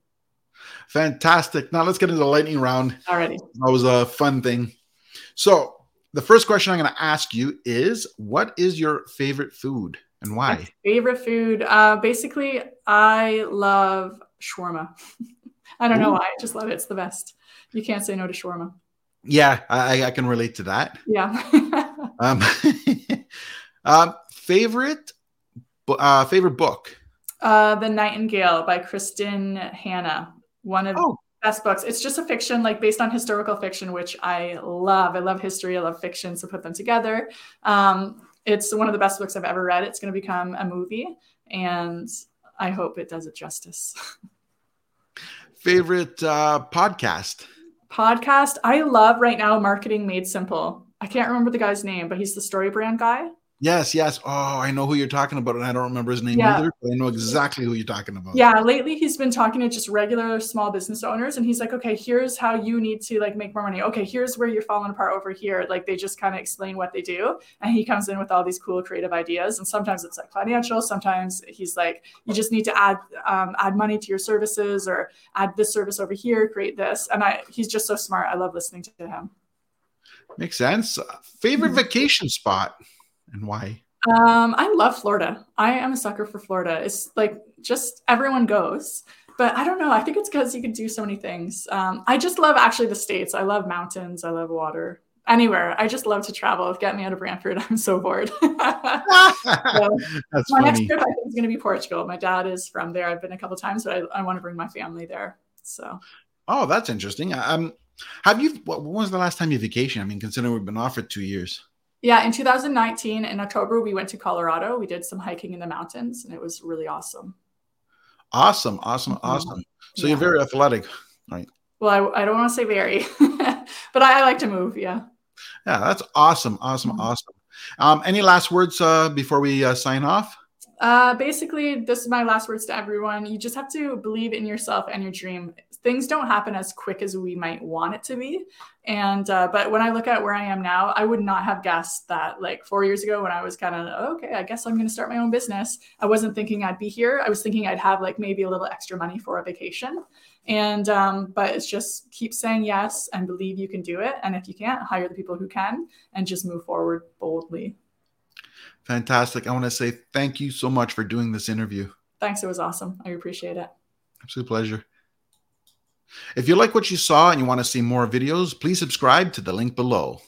Fantastic. Now let's get into the lightning round. Alrighty. That was a fun thing. So the first question I'm going to ask you is, what is your favorite food? And why? My favorite food. Uh, basically, I love shawarma. [laughs] I don't Ooh. know why. I just love it. It's the best. You can't say no to shawarma. Yeah, I, I can relate to that. Yeah. [laughs] um, [laughs] um, favorite, uh, favorite book. Uh, the Nightingale by Kristin Hannah. One of oh. Best books. It's just a fiction, like based on historical fiction, which I love. I love history. I love fiction. So put them together. Um, it's one of the best books I've ever read. It's going to become a movie, and I hope it does it justice. [laughs] Favorite uh, podcast? Podcast. I love right now Marketing Made Simple. I can't remember the guy's name, but he's the story brand guy. Yes, yes. Oh, I know who you're talking about, and I don't remember his name yeah. either, but I know exactly who you're talking about. Yeah, lately he's been talking to just regular small business owners, and he's like, okay, here's how you need to like make more money. Okay, here's where you're falling apart over here. Like they just kind of explain what they do, and he comes in with all these cool creative ideas. And sometimes it's like financial, sometimes he's like, you just need to add um, add money to your services or add this service over here, create this. And I, he's just so smart. I love listening to him. Makes sense. Favorite vacation spot and why? Um, I love Florida. I am a sucker for Florida. It's like just everyone goes, but I don't know. I think it's because you can do so many things. Um, I just love actually the states. I love mountains. I love water. Anywhere. I just love to travel. Get me out of Brantford. [laughs] I'm so bored. [laughs] so, [laughs] That's my funny. next trip I think is going to be Portugal. My dad is from there. I've been a couple times, but I, I want to bring my family there. So. Oh, that's interesting. Um, have you? When was the last time you vacationed? I mean, considering we've been off for two years. Yeah, in 2019, in October, we went to Colorado. We did some hiking in the mountains, and it was really awesome. Awesome, awesome, awesome. So yeah. you're very athletic, right? Well, I, I don't want to say very, [laughs] but I, I, like to move. Yeah. Yeah, that's awesome, awesome, mm-hmm. awesome. Um, any last words uh, before we uh, sign off? Uh, basically, this is my last words to everyone. You just have to believe in yourself and your dream. Things don't happen as quick as we might want it to be. And, uh, but when I look at where I am now, I would not have guessed that like four years ago when I was kind of, okay, I guess I'm going to start my own business. I wasn't thinking I'd be here. I was thinking I'd have like maybe a little extra money for a vacation. And, um, but it's just keep saying yes and believe you can do it. And if you can't, hire the people who can and just move forward boldly. Fantastic. I want to say thank you so much for doing this interview. Thanks. It was awesome. I appreciate it. Absolute pleasure. If you like what you saw and you want to see more videos, please subscribe to the link below.